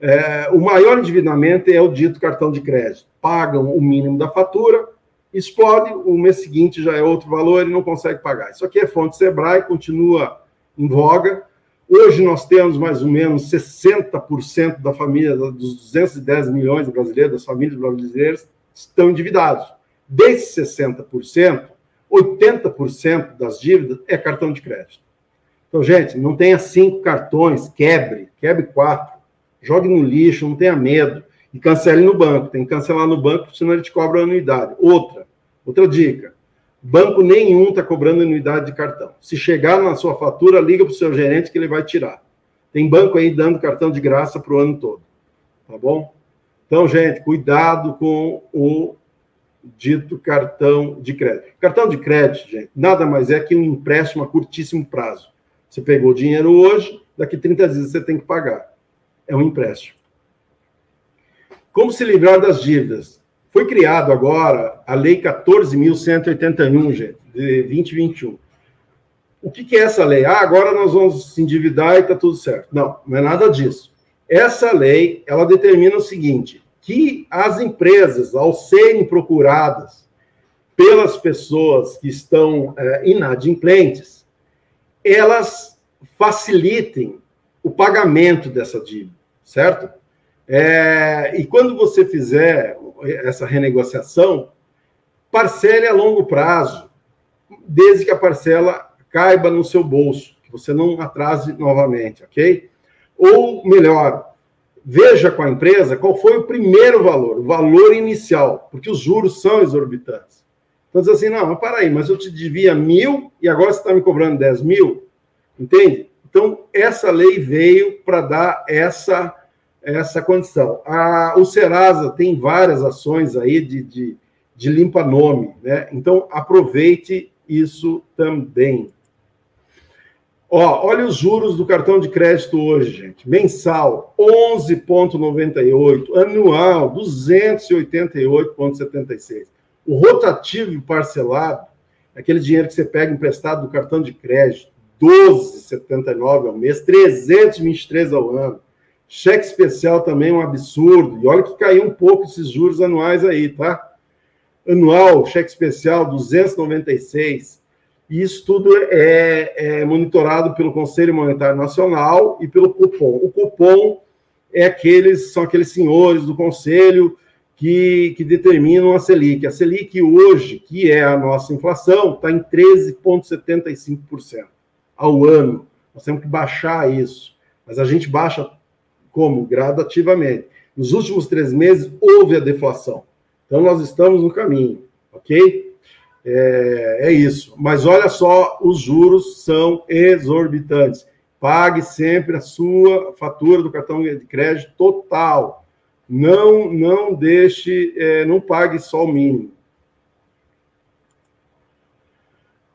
É, o maior endividamento é o dito cartão de crédito. Pagam o mínimo da fatura, explode, o mês seguinte já é outro valor e não consegue pagar. Isso aqui é fonte Sebrae, continua em voga. Hoje nós temos mais ou menos 60% da família, dos 210 milhões de brasileiros, das famílias brasileiras, estão endividados. Desses 60%, 80% das dívidas é cartão de crédito. Então, gente, não tenha cinco cartões, quebre, quebre quatro, jogue no lixo, não tenha medo e cancele no banco. Tem que cancelar no banco, senão ele te cobra anuidade. Outra, outra dica: banco nenhum está cobrando anuidade de cartão. Se chegar na sua fatura, liga para o seu gerente que ele vai tirar. Tem banco aí dando cartão de graça para o ano todo. Tá bom? Então, gente, cuidado com o dito cartão de crédito. Cartão de crédito, gente, nada mais é que um empréstimo a curtíssimo prazo. Você pegou o dinheiro hoje, daqui 30 dias você tem que pagar. É um empréstimo. Como se livrar das dívidas? Foi criado agora a Lei 14.181, gente, de 2021. O que, que é essa lei? Ah, agora nós vamos se endividar e está tudo certo. Não, não é nada disso. Essa lei, ela determina o seguinte, que as empresas, ao serem procuradas pelas pessoas que estão é, inadimplentes, elas facilitem o pagamento dessa dívida, certo? É, e quando você fizer essa renegociação, parcele a longo prazo, desde que a parcela caiba no seu bolso, que você não atrase novamente, ok? Ou melhor, veja com a empresa qual foi o primeiro valor, o valor inicial, porque os juros são exorbitantes. Então, diz assim, não, mas para aí, mas eu te devia mil e agora você está me cobrando 10 mil, entende? Então, essa lei veio para dar essa, essa condição. A, o Serasa tem várias ações aí de, de, de limpa-nome, né? Então, aproveite isso também. Ó, olha os juros do cartão de crédito hoje, gente. Mensal, 11,98. Anual, 288,76. O rotativo parcelado, aquele dinheiro que você pega emprestado do cartão de crédito, 12,79 ao mês, 323 ao ano. Cheque especial também é um absurdo. E olha que caiu um pouco esses juros anuais aí, tá? Anual, cheque especial, 296. E isso tudo é, é monitorado pelo Conselho Monetário Nacional e pelo cupom. O cupom é aqueles, são aqueles senhores do conselho que, que determinam a Selic. A Selic hoje, que é a nossa inflação, está em 13,75% ao ano. Nós temos que baixar isso. Mas a gente baixa como? Gradativamente. Nos últimos três meses, houve a deflação. Então, nós estamos no caminho, ok? É, é isso. Mas olha só, os juros são exorbitantes. Pague sempre a sua fatura do cartão de crédito total. Não, não deixe, é, não pague só o mínimo.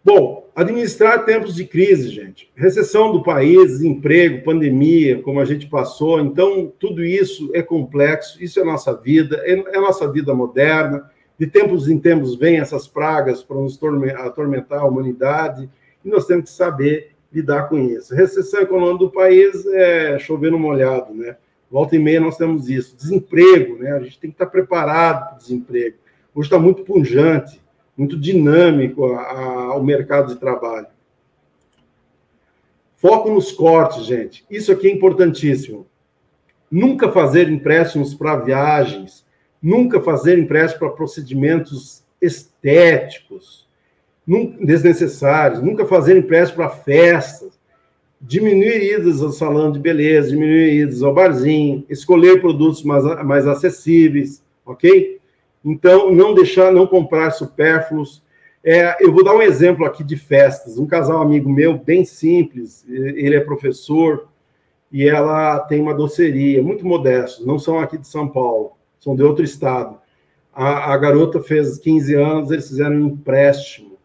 Bom, administrar tempos de crise, gente. Recessão do país, desemprego, pandemia, como a gente passou. Então, tudo isso é complexo. Isso é nossa vida, é, é nossa vida moderna. De tempos em tempos vêm essas pragas para nos atormentar a humanidade e nós temos que saber lidar com isso. Recessão econômica do país é chover no molhado, né? Volta e meia nós temos isso. Desemprego, né? A gente tem que estar preparado para o desemprego. Hoje está muito punjante muito dinâmico a, a, ao mercado de trabalho. Foco nos cortes, gente. Isso aqui é importantíssimo. Nunca fazer empréstimos para viagens, nunca fazer empréstimo para procedimentos estéticos desnecessários, nunca fazer empréstimo para festas, diminuir idas ao salão de beleza, diminuir idas ao barzinho, escolher produtos mais, mais acessíveis, ok? Então, não deixar, não comprar supérfluos. É, eu vou dar um exemplo aqui de festas. Um casal amigo meu, bem simples, ele é professor e ela tem uma doceria, muito modesto, não são aqui de São Paulo, são de outro estado. A, a garota fez 15 anos, eles fizeram um empréstimo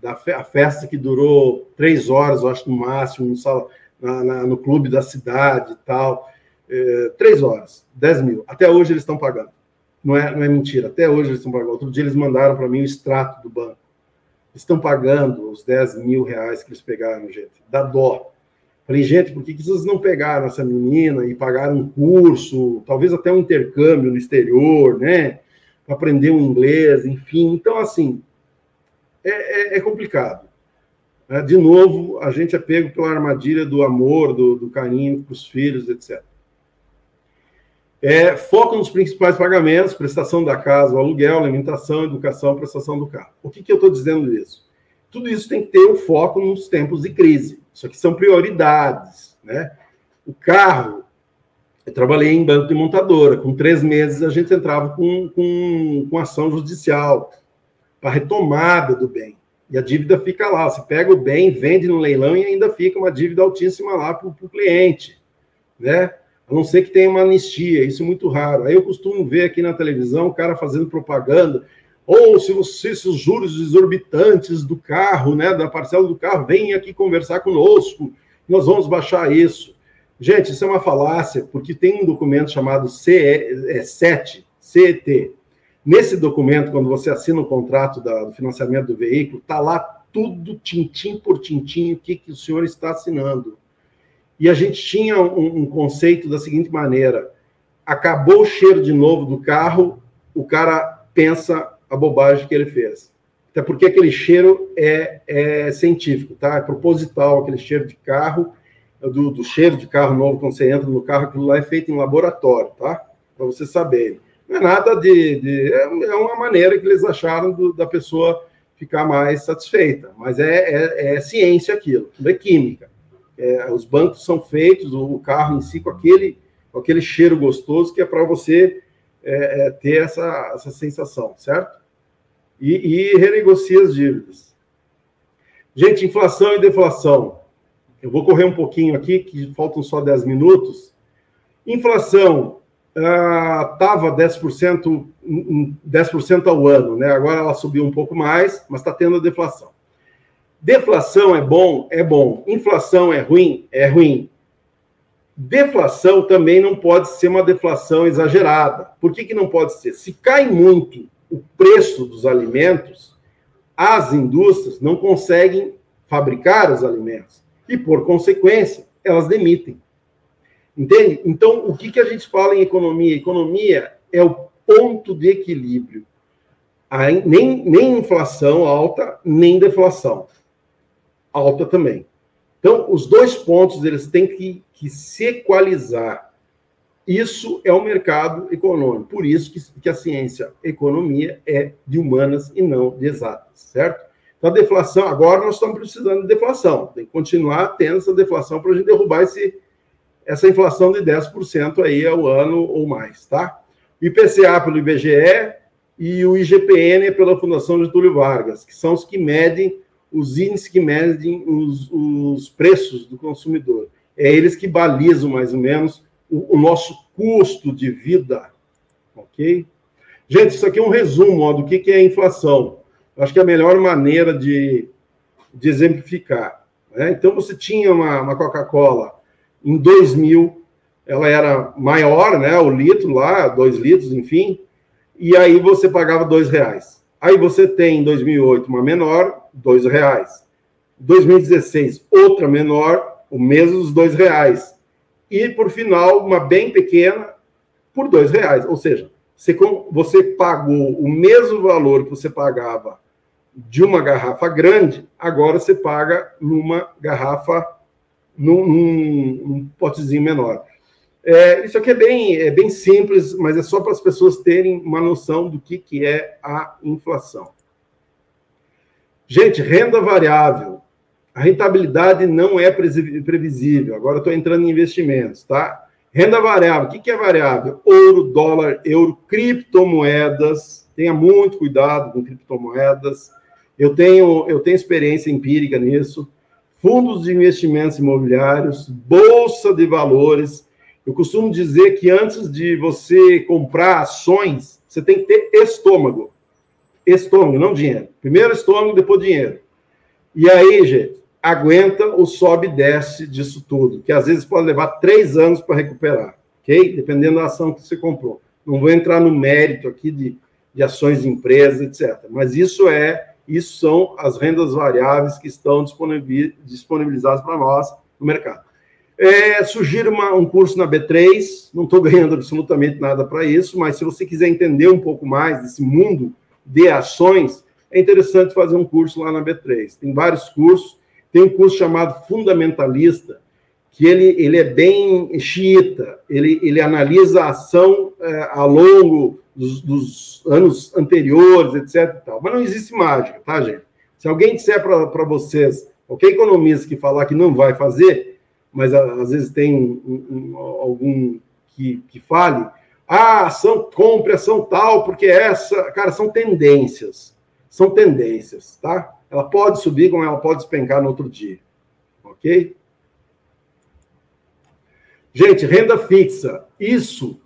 da fe, a festa que durou três horas, eu acho, no máximo, no, sala, na, na, no clube da cidade e tal. É, três horas, 10 mil. Até hoje eles estão pagando. Não é, não é mentira. Até hoje eles estão pagando. Outro dia eles mandaram para mim o extrato do banco. estão pagando os 10 mil reais que eles pegaram, gente. Dá dó. Falei, gente, por que, que vocês não pegaram essa menina e pagaram um curso, talvez até um intercâmbio no exterior, né? Para aprender um inglês, enfim. Então, assim, é, é, é complicado. É, de novo, a gente é pego pela armadilha do amor, do, do carinho para os filhos, etc. É, foco nos principais pagamentos, prestação da casa, aluguel, alimentação, educação, prestação do carro. O que, que eu estou dizendo isso? Tudo isso tem que ter um foco nos tempos de crise. Isso aqui são prioridades. Né? O carro, eu trabalhei em banco de montadora. Com três meses, a gente entrava com, com, com ação judicial para retomada do bem. E a dívida fica lá. Você pega o bem, vende no leilão e ainda fica uma dívida altíssima lá para o cliente. Né? A não ser que tenha uma anistia, isso é muito raro. Aí eu costumo ver aqui na televisão o cara fazendo propaganda, ou se, você, se os juros exorbitantes do carro, né, da parcela do carro, vem aqui conversar conosco, nós vamos baixar isso. Gente, isso é uma falácia, porque tem um documento chamado CE7, CET. Nesse documento, quando você assina o contrato da, do financiamento do veículo, está lá tudo, tintim por tintim, o que, que o senhor está assinando. E a gente tinha um, um conceito da seguinte maneira: acabou o cheiro de novo do carro, o cara pensa a bobagem que ele fez. Até porque aquele cheiro é, é científico, tá? É proposital, aquele cheiro de carro, do, do, cheiro de carro novo, quando você entra no carro, aquilo lá é feito em laboratório, tá? Para você saber. Não é nada de. de é, é, uma maneira que eles acharam do, da pessoa ficar mais satisfeita. Mas é, é, é ciência aquilo, tudo é química. É, os bancos são feitos, o carro em si, com aquele, com aquele cheiro gostoso que é para você é, é, ter essa, essa sensação, certo? E, e renegocia as dívidas. Gente, inflação e deflação. Eu vou correr um pouquinho aqui, que faltam só 10 minutos. Inflação estava ah, 10%, 10% ao ano, né? Agora ela subiu um pouco mais, mas está tendo a deflação. Deflação é bom? É bom. Inflação é ruim? É ruim. Deflação também não pode ser uma deflação exagerada. Por que, que não pode ser? Se cai muito o preço dos alimentos, as indústrias não conseguem fabricar os alimentos. E, por consequência, elas demitem. Entende? Então, o que, que a gente fala em economia? Economia é o ponto de equilíbrio. Nem, nem inflação alta, nem deflação alta também. Então, os dois pontos eles têm que, que se equalizar. Isso é o mercado econômico. Por isso que, que a ciência economia é de humanas e não de exatas, certo? Então, a deflação, agora nós estamos precisando de deflação. Tem que continuar tendo essa deflação para a gente derrubar esse, essa inflação de 10% aí ao ano ou mais, tá? IPCA pelo IBGE e o IGPN pela Fundação Getúlio Vargas, que são os que medem os índices que medem os, os preços do consumidor. É eles que balizam mais ou menos o, o nosso custo de vida, ok? Gente, isso aqui é um resumo ó, do que, que é inflação. Acho que é a melhor maneira de, de exemplificar. Né? Então, você tinha uma, uma Coca-Cola em 2000, ela era maior, né, o litro lá, dois litros, enfim, e aí você pagava dois reais. Aí você tem em 2008 uma menor, dois reais. 2016 outra menor, o mesmo dos dois reais. E por final uma bem pequena por dois reais. Ou seja, você, você pagou o mesmo valor que você pagava de uma garrafa grande, agora você paga numa garrafa, num, num, num potezinho menor. É, isso aqui é bem, é bem simples, mas é só para as pessoas terem uma noção do que, que é a inflação. Gente, renda variável. A rentabilidade não é previsível. Agora estou entrando em investimentos, tá? Renda variável. O que, que é variável? Ouro, dólar, euro, criptomoedas. Tenha muito cuidado com criptomoedas. Eu tenho, eu tenho experiência empírica nisso. Fundos de investimentos imobiliários, bolsa de valores. Eu costumo dizer que antes de você comprar ações, você tem que ter estômago. Estômago, não dinheiro. Primeiro estômago, depois dinheiro. E aí, gente, aguenta o sobe e desce disso tudo, que às vezes pode levar três anos para recuperar, ok? Dependendo da ação que você comprou. Não vou entrar no mérito aqui de, de ações de empresas, etc. Mas isso é isso são as rendas variáveis que estão disponibilizadas para nós no mercado. É, sugiro uma, um curso na B3, não estou ganhando absolutamente nada para isso, mas se você quiser entender um pouco mais desse mundo de ações, é interessante fazer um curso lá na B3. Tem vários cursos, tem um curso chamado Fundamentalista, que ele, ele é bem xiita, ele, ele analisa a ação é, ao longo dos, dos, anos anteriores, etc. Tal. Mas não existe mágica, tá, gente? Se alguém disser para vocês, qualquer economista que falar que não vai fazer, mas às vezes tem um, um, algum que, que fale, ah, ação, compre ação tal, porque essa, cara, são tendências. São tendências, tá? Ela pode subir, como ela pode despencar no outro dia. Ok? Gente, renda fixa. Isso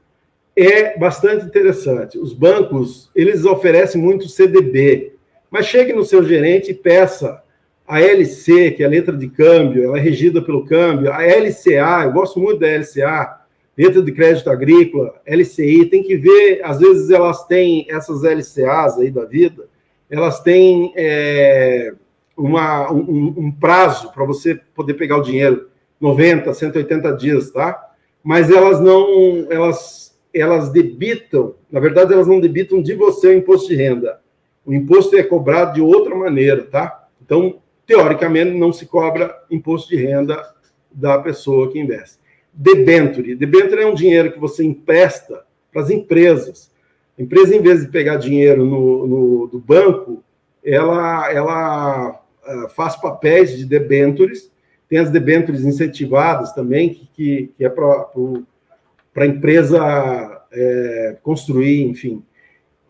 é bastante interessante. Os bancos, eles oferecem muito CDB, mas chegue no seu gerente e peça a LC, que é a letra de câmbio, ela é regida pelo câmbio, a LCA, eu gosto muito da LCA, letra de crédito agrícola, LCI, tem que ver, às vezes elas têm essas LCAs aí da vida, elas têm é, uma, um, um prazo para você poder pegar o dinheiro, 90, 180 dias, tá? Mas elas não, elas elas debitam, na verdade, elas não debitam de você o imposto de renda. O imposto é cobrado de outra maneira, tá? Então, teoricamente, não se cobra imposto de renda da pessoa que investe. Debenture. Debenture é um dinheiro que você empresta para as empresas. A empresa, em vez de pegar dinheiro no, no do banco, ela, ela uh, faz papéis de debentures. Tem as debentures incentivadas também, que, que, que é para para a empresa é, construir, enfim.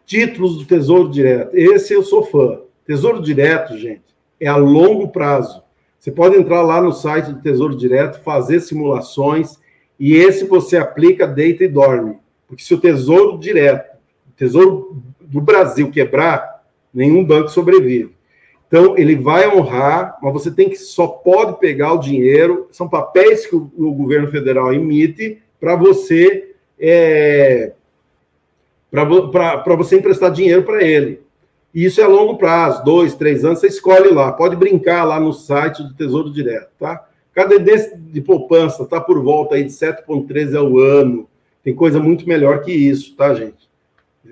Títulos do Tesouro Direto. Esse eu sou fã. Tesouro Direto, gente, é a longo prazo. Você pode entrar lá no site do Tesouro Direto, fazer simulações, e esse você aplica, deita e dorme. Porque se o Tesouro Direto, o Tesouro do Brasil quebrar, nenhum banco sobrevive. Então, ele vai honrar, mas você tem que só pode pegar o dinheiro, são papéis que o, o governo federal emite para você é, para você emprestar dinheiro para ele. E isso é longo prazo, dois, três anos, você escolhe lá. Pode brincar lá no site do Tesouro Direto, tá? Cada de poupança está por volta aí de 7,13 ao ano. Tem coisa muito melhor que isso, tá, gente?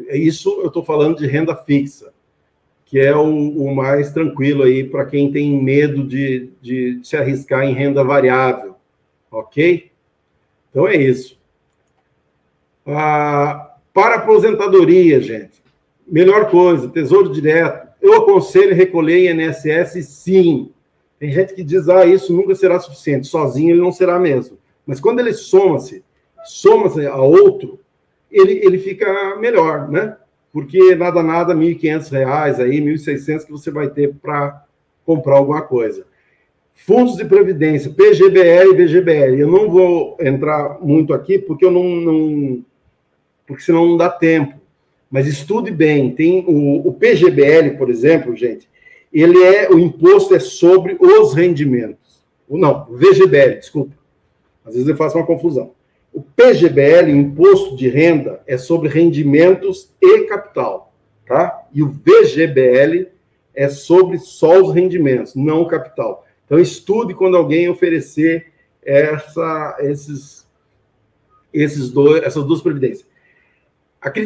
É isso eu estou falando de renda fixa, que é o, o mais tranquilo aí para quem tem medo de, de se arriscar em renda variável, ok? Então é isso. Ah, para aposentadoria, gente, melhor coisa, tesouro direto. Eu aconselho recolher INSS sim. Tem gente que diz, ah, isso nunca será suficiente. Sozinho ele não será mesmo. Mas quando ele soma-se, soma-se a outro, ele, ele fica melhor, né? Porque nada, nada, R$ 1.500, aí, R$ 1.600 que você vai ter para comprar alguma coisa. Fundos de previdência, PGBL e VGBL. Eu não vou entrar muito aqui porque eu não, não porque senão não dá tempo. Mas estude bem. Tem o, o PGBL, por exemplo, gente, ele é o imposto é sobre os rendimentos. Não, o VGBL, desculpa. Às vezes eu faço uma confusão. O PGBL, imposto de renda, é sobre rendimentos e capital, tá? E o VGBL é sobre só os rendimentos, não o capital. Então estude quando alguém oferecer essa, esses, esses dois, essas duas previdências.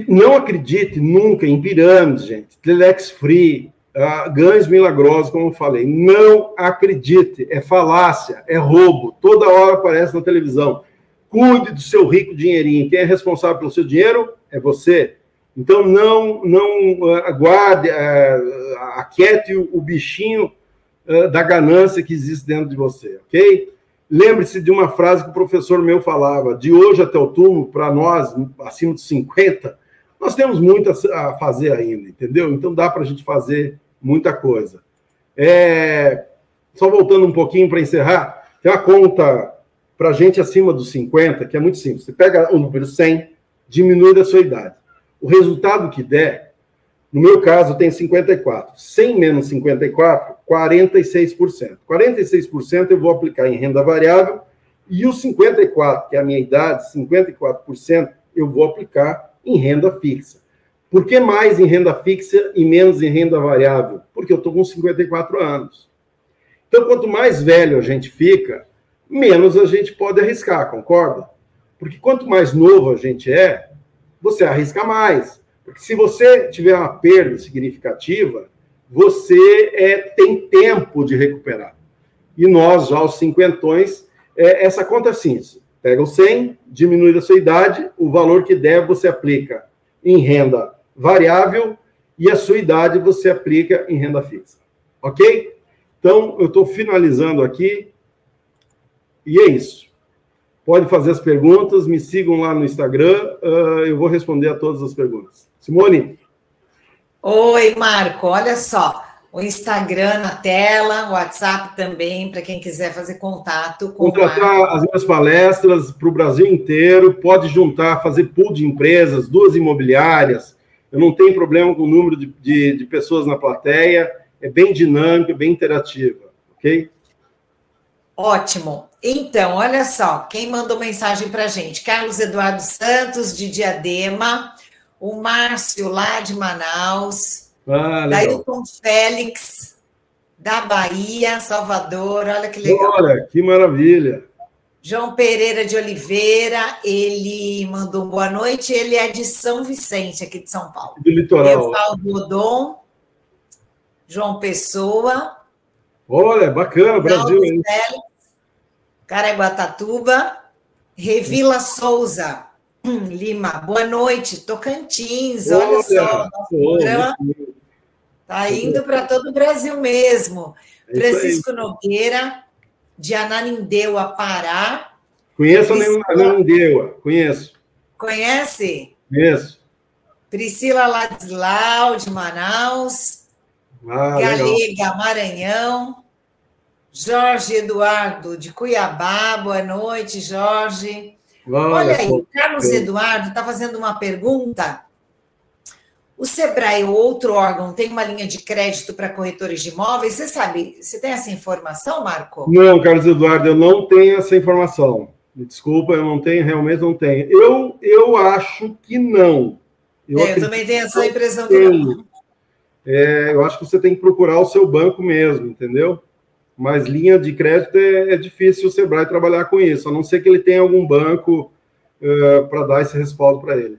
Não acredite nunca em pirâmides, gente. Telex Free, uh, ganhos milagrosos, como eu falei. Não acredite. É falácia, é roubo. Toda hora aparece na televisão. Cuide do seu rico dinheirinho. Quem é responsável pelo seu dinheiro é você. Então, não, não aguarde, uh, aquiete o, o bichinho uh, da ganância que existe dentro de você, ok? Lembre-se de uma frase que o professor meu falava: de hoje até o túmulo, para nós, acima de 50, nós temos muito a fazer ainda, entendeu? Então dá para a gente fazer muita coisa. É... Só voltando um pouquinho para encerrar, tem uma conta para gente acima dos 50, que é muito simples. Você pega o número 100, diminui da sua idade. O resultado que der, no meu caso, tem 54. 100 menos 54, 46%. 46% eu vou aplicar em renda variável e os 54, que é a minha idade, 54%, eu vou aplicar em renda fixa. Por que mais em renda fixa e menos em renda variável? Porque eu estou com 54 anos. Então, quanto mais velho a gente fica, menos a gente pode arriscar, concorda? Porque quanto mais novo a gente é, você arrisca mais. Porque se você tiver uma perda significativa, você é, tem tempo de recuperar. E nós, já os cinquentões, é, essa conta é assim, pega o 100, diminui da sua idade, o valor que der você aplica em renda variável e a sua idade você aplica em renda fixa. Ok? Então, eu estou finalizando aqui. E é isso. Pode fazer as perguntas, me sigam lá no Instagram, uh, eu vou responder a todas as perguntas. Simone? Oi, Marco, olha só. O Instagram na tela, o WhatsApp também, para quem quiser fazer contato com Contratar as minhas palestras para o Brasil inteiro, pode juntar, fazer pool de empresas, duas imobiliárias. Eu não tenho problema com o número de, de, de pessoas na plateia, é bem dinâmico, bem interativa, ok? Ótimo. Então, olha só, quem mandou mensagem para a gente? Carlos Eduardo Santos, de Diadema, o Márcio, lá de Manaus, ah, Dailton Félix, da Bahia, Salvador, olha que legal. Olha, que maravilha. João Pereira de Oliveira, ele mandou boa noite, ele é de São Vicente, aqui de São Paulo. Do litoral. Evaldo Odon, João Pessoa. Olha, bacana, Brasil. Hein? Caraguatatuba, Revila Souza Lima, boa noite, Tocantins, olha, olha só, programa está indo para todo o Brasil mesmo. É Francisco Nogueira, de Ananindeua, Pará. Conheço Priscila... Ananindeua, conheço. Conhece? Conheço. Priscila Ladislau, de Manaus. Ah, Galega, legal. Maranhão. Jorge Eduardo, de Cuiabá, boa noite, Jorge. Olha, Olha aí, o Carlos Eduardo está fazendo uma pergunta. O Sebrae ou outro órgão tem uma linha de crédito para corretores de imóveis? Você sabe, você tem essa informação, Marco? Não, Carlos Eduardo, eu não tenho essa informação. Me desculpa, eu não tenho, realmente não tenho. Eu, eu acho que não. Eu, é, eu também tenho essa impressão que não. É, eu acho que você tem que procurar o seu banco mesmo, entendeu? Mas linha de crédito é, é difícil o Sebrae trabalhar com isso, a não ser que ele tenha algum banco uh, para dar esse respaldo para ele.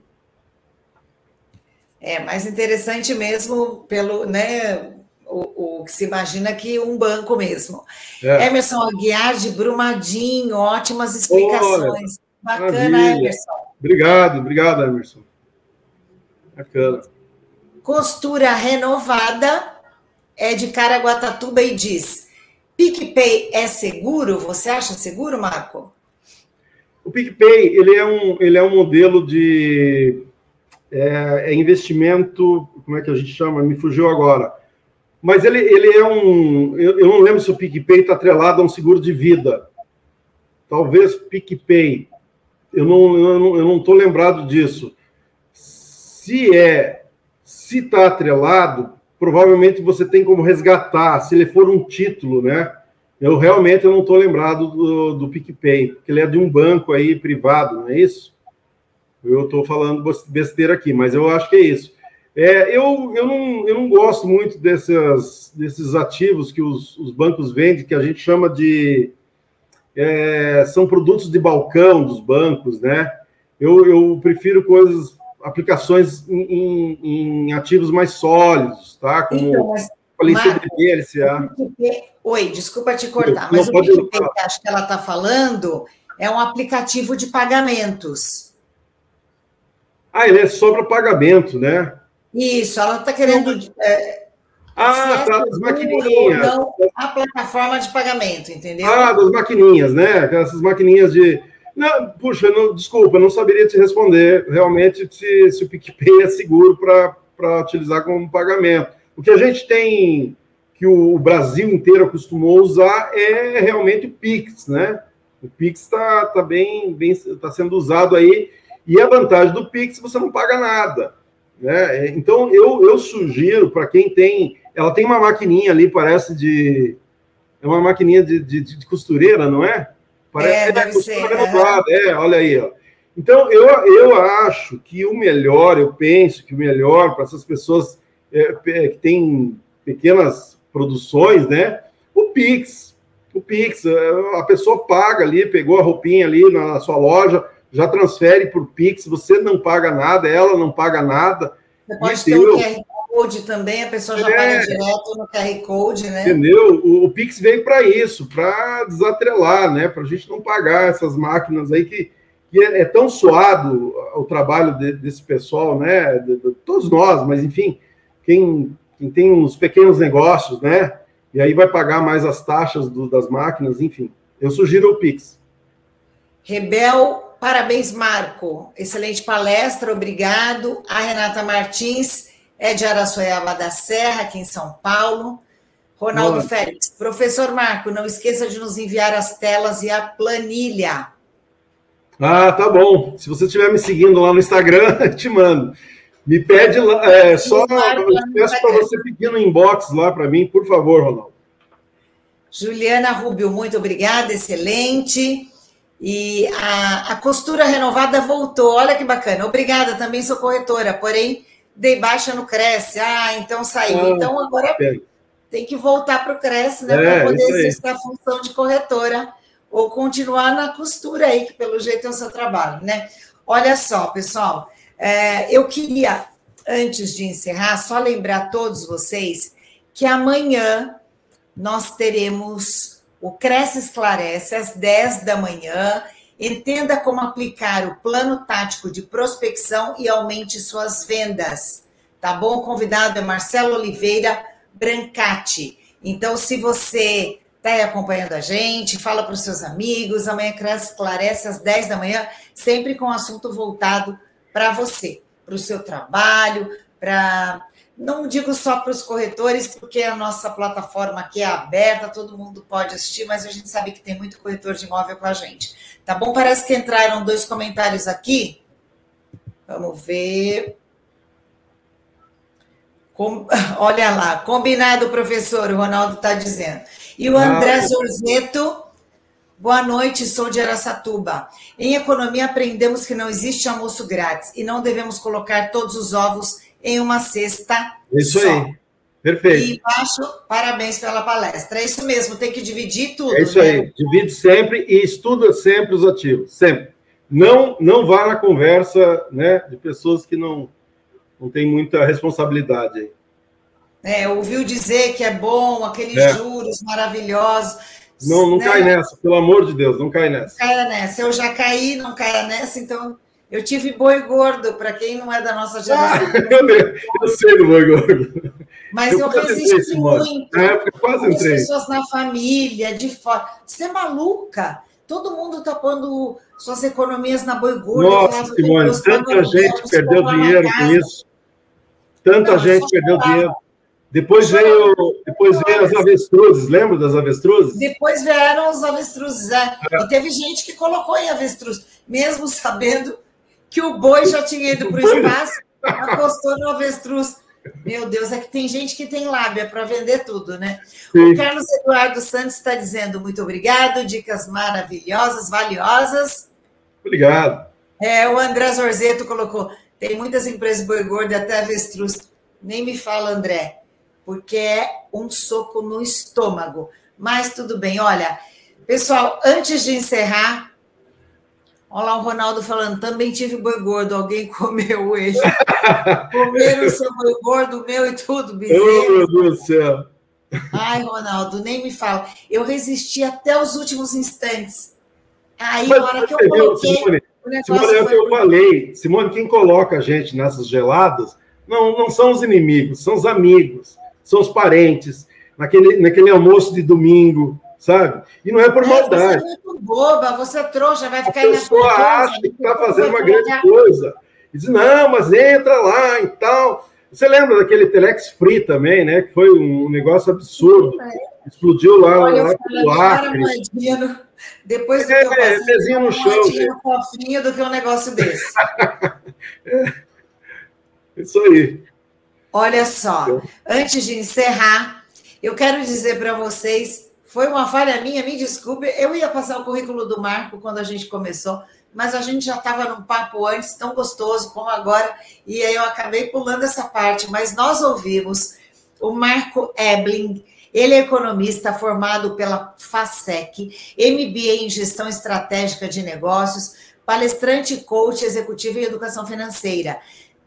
É mais interessante mesmo pelo, né, o, o, que se imagina que um banco mesmo. É. Emerson Aguiar de Brumadinho, ótimas explicações. Olha, Bacana, maravilha. Emerson. Obrigado, obrigado, Emerson. Bacana. Costura renovada é de Caraguatatuba e diz: PicPay é seguro? Você acha seguro, Marco? O PicPay ele é um, ele é um modelo de é, é investimento, como é que a gente chama? Me fugiu agora. Mas ele, ele é um. Eu, eu não lembro se o PicPay está atrelado a um seguro de vida. Talvez PicPay. Eu não estou não, não lembrado disso. Se é, se está atrelado, provavelmente você tem como resgatar, se ele for um título, né? Eu realmente não estou lembrado do, do PicPay, porque ele é de um banco aí privado, não é isso? Eu estou falando besteira aqui, mas eu acho que é isso. É, eu, eu, não, eu não gosto muito desses, desses ativos que os, os bancos vendem, que a gente chama de. É, são produtos de balcão dos bancos, né? Eu, eu prefiro coisas, aplicações em, em, em ativos mais sólidos, tá? Como então, mas, LCDB, LCA. Oi, desculpa te cortar, mas o que acho que ela está falando é um aplicativo de pagamentos. Ah, ele é só para pagamento, né? Isso, ela está querendo. É, ah, tá, das maquininhas. Não, a plataforma de pagamento, entendeu? Ah, das maquininhas, né? Essas maquininhas de. Não, puxa, não, desculpa, não saberia te responder realmente se, se o PicPay é seguro para utilizar como pagamento. O que a gente tem, que o Brasil inteiro acostumou usar, é realmente o Pix, né? O Pix está tá bem, bem tá sendo usado aí, e a vantagem do Pix, você não paga nada. Né? Então, eu, eu sugiro para quem tem. Ela tem uma maquininha ali, parece de. É uma maquininha de, de, de costureira, não é? Parece é, deve é, ser. É. é, olha aí, ó. Então, eu, eu acho que o melhor, eu penso que o melhor para essas pessoas é, que têm pequenas produções, né? O Pix. O Pix. É, a pessoa paga ali, pegou a roupinha ali na sua loja, já transfere por Pix, você não paga nada, ela não paga nada. Você pode ter o QR Code também, a pessoa já é, paga direto no QR Code, né? Entendeu? O, o Pix veio para isso, para desatrelar, né? Para a gente não pagar essas máquinas aí que, que é, é tão suado o trabalho de, desse pessoal, né? De, de, todos nós, mas enfim, quem, quem tem uns pequenos negócios, né? E aí vai pagar mais as taxas do, das máquinas, enfim. Eu sugiro o Pix. Rebel Parabéns, Marco. Excelente palestra, obrigado. A Renata Martins é de Araçoiaba da Serra, aqui em São Paulo. Ronaldo Boa. Félix, professor Marco, não esqueça de nos enviar as telas e a planilha. Ah, tá bom. Se você estiver me seguindo lá no Instagram, te mando. Me pede lá, é, só peço para você pedir no inbox lá para mim, por favor, Ronaldo. Juliana Rubio, muito obrigada, excelente. E a, a costura renovada voltou. Olha que bacana. Obrigada, também sou corretora, porém dei baixa no Cresce. Ah, então saiu. Ah, então agora tem que voltar para o Cresce, né? É, para poder exercer a função de corretora ou continuar na costura aí, que pelo jeito é o seu trabalho, né? Olha só, pessoal, é, eu queria, antes de encerrar, só lembrar a todos vocês que amanhã nós teremos o Cresce Esclarece às 10 da manhã. Entenda como aplicar o plano tático de prospecção e aumente suas vendas. Tá bom? O convidado é Marcelo Oliveira Brancati. Então, se você está aí acompanhando a gente, fala para os seus amigos. Amanhã Esclarece às 10 da manhã, sempre com assunto voltado para você, para o seu trabalho, para não digo só para os corretores, porque a nossa plataforma aqui é aberta, todo mundo pode assistir, mas a gente sabe que tem muito corretor de imóvel com a gente. Tá bom? Parece que entraram dois comentários aqui. Vamos ver. Com... Olha lá, combinado, professor, o Ronaldo está dizendo. E o André Zorzeto, boa noite, sou de Aracatuba. Em economia, aprendemos que não existe almoço grátis e não devemos colocar todos os ovos em uma cesta Isso só. aí. Perfeito. E baixo, parabéns pela palestra. É isso mesmo, tem que dividir tudo. É isso né? aí, divide sempre e estuda sempre os ativos, sempre. Não, não vá na conversa né, de pessoas que não, não têm muita responsabilidade aí. É, ouviu dizer que é bom, aqueles é. juros maravilhosos. Não, não né? cai nessa, pelo amor de Deus, não cai nessa. Não caia nessa. Eu já caí, não caia nessa, então eu tive boi gordo, para quem não é da nossa geração. Ah, eu, sei do boi gordo. Mas eu, eu resisti muito. Na época, quase entrei. As pessoas na família, de fora. Você é maluca? todo mundo está pondo suas economias na boi gorda. Nossa, Simone, tanta gente perdeu dinheiro com isso. Tanta Não, gente perdeu dinheiro. Depois veio, depois veio as avestruzes, lembra das avestruzes? Depois vieram os avestruzes, é. é. E teve gente que colocou em avestruz, mesmo sabendo que o boi já tinha ido para o espaço, apostou no avestruz. Meu Deus, é que tem gente que tem lábia para vender tudo, né? Sim. O Carlos Eduardo Santos está dizendo muito obrigado, dicas maravilhosas, valiosas. Obrigado. É, o André Zorzeto colocou: tem muitas empresas boi gordo até avestruz. Nem me fala, André porque é um soco no estômago. Mas tudo bem, olha, pessoal, antes de encerrar, olha lá o Ronaldo falando, também tive boi gordo, alguém comeu ele. Comeram o seu boi gordo, meu e tudo, bezerro. Oh, meu Deus do céu. Ai, Ronaldo, nem me fala. Eu resisti até os últimos instantes. Aí, Mas, na hora que eu coloquei. Simone, Simone, é o que eu falei. Simone, quem coloca a gente nessas geladas não, não são os inimigos, são os amigos são os parentes, naquele, naquele almoço de domingo, sabe? E não é por é, maldade. Você é muito boba, você é trouxa, vai ficar A pessoa acha que está fazendo uma grande coisa. E diz, não, mas entra lá e tal. Você lembra daquele Telex Free também, né? Que foi um negócio absurdo. É. Explodiu lá, Olha, lá no Acre. Depois do é, que eu passei, é, pezinho no chão. Um cofrinho do que um negócio desse. é, isso aí. Olha só, antes de encerrar, eu quero dizer para vocês, foi uma falha minha, me desculpe, eu ia passar o currículo do Marco quando a gente começou, mas a gente já estava num papo antes, tão gostoso como agora, e aí eu acabei pulando essa parte, mas nós ouvimos o Marco Ebling, ele é economista formado pela FASEC, MBA em Gestão Estratégica de Negócios, palestrante coach executivo em Educação Financeira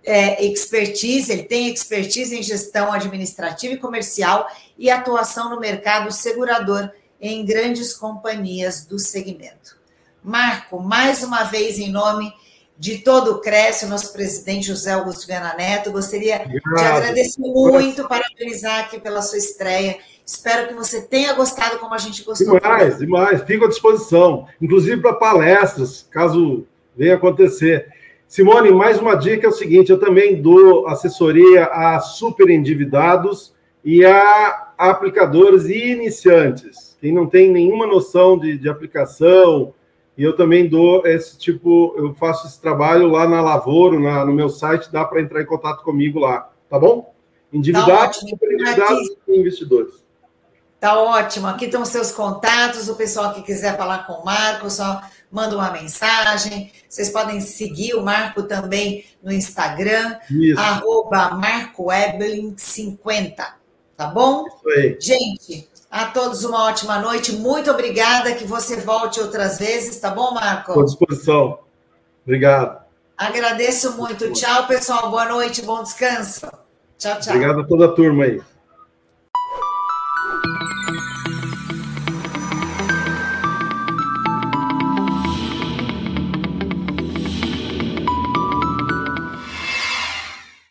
é, expertise, ele tem expertise em gestão administrativa e comercial e atuação no mercado segurador em grandes companhias do segmento. Marco, mais uma vez, em nome de todo o Cresce, nosso presidente José Augusto Viana Neto, gostaria Obrigado. de agradecer muito, parabenizar aqui pela sua estreia. Espero que você tenha gostado como a gente gostou. Demais, demais. Fico à disposição, inclusive para palestras, caso venha acontecer. Simone, mais uma dica é o seguinte: eu também dou assessoria a super endividados e a aplicadores e iniciantes. Quem não tem nenhuma noção de, de aplicação, e eu também dou esse tipo, eu faço esse trabalho lá na Lavoro, na, no meu site, dá para entrar em contato comigo lá, tá bom? Endividados, tá super endividados e investidores. Tá ótimo. Aqui estão seus contatos. O pessoal que quiser falar com o Marco, só manda uma mensagem. Vocês podem seguir o Marco também no Instagram, Isso. arroba MarcoEbelin50, tá bom? Isso aí. Gente, a todos uma ótima noite. Muito obrigada, que você volte outras vezes, tá bom, Marco? À disposição. Obrigado. Agradeço muito. Tchau, pessoal. Boa noite, bom descanso. Tchau, tchau. Obrigado a toda a turma aí.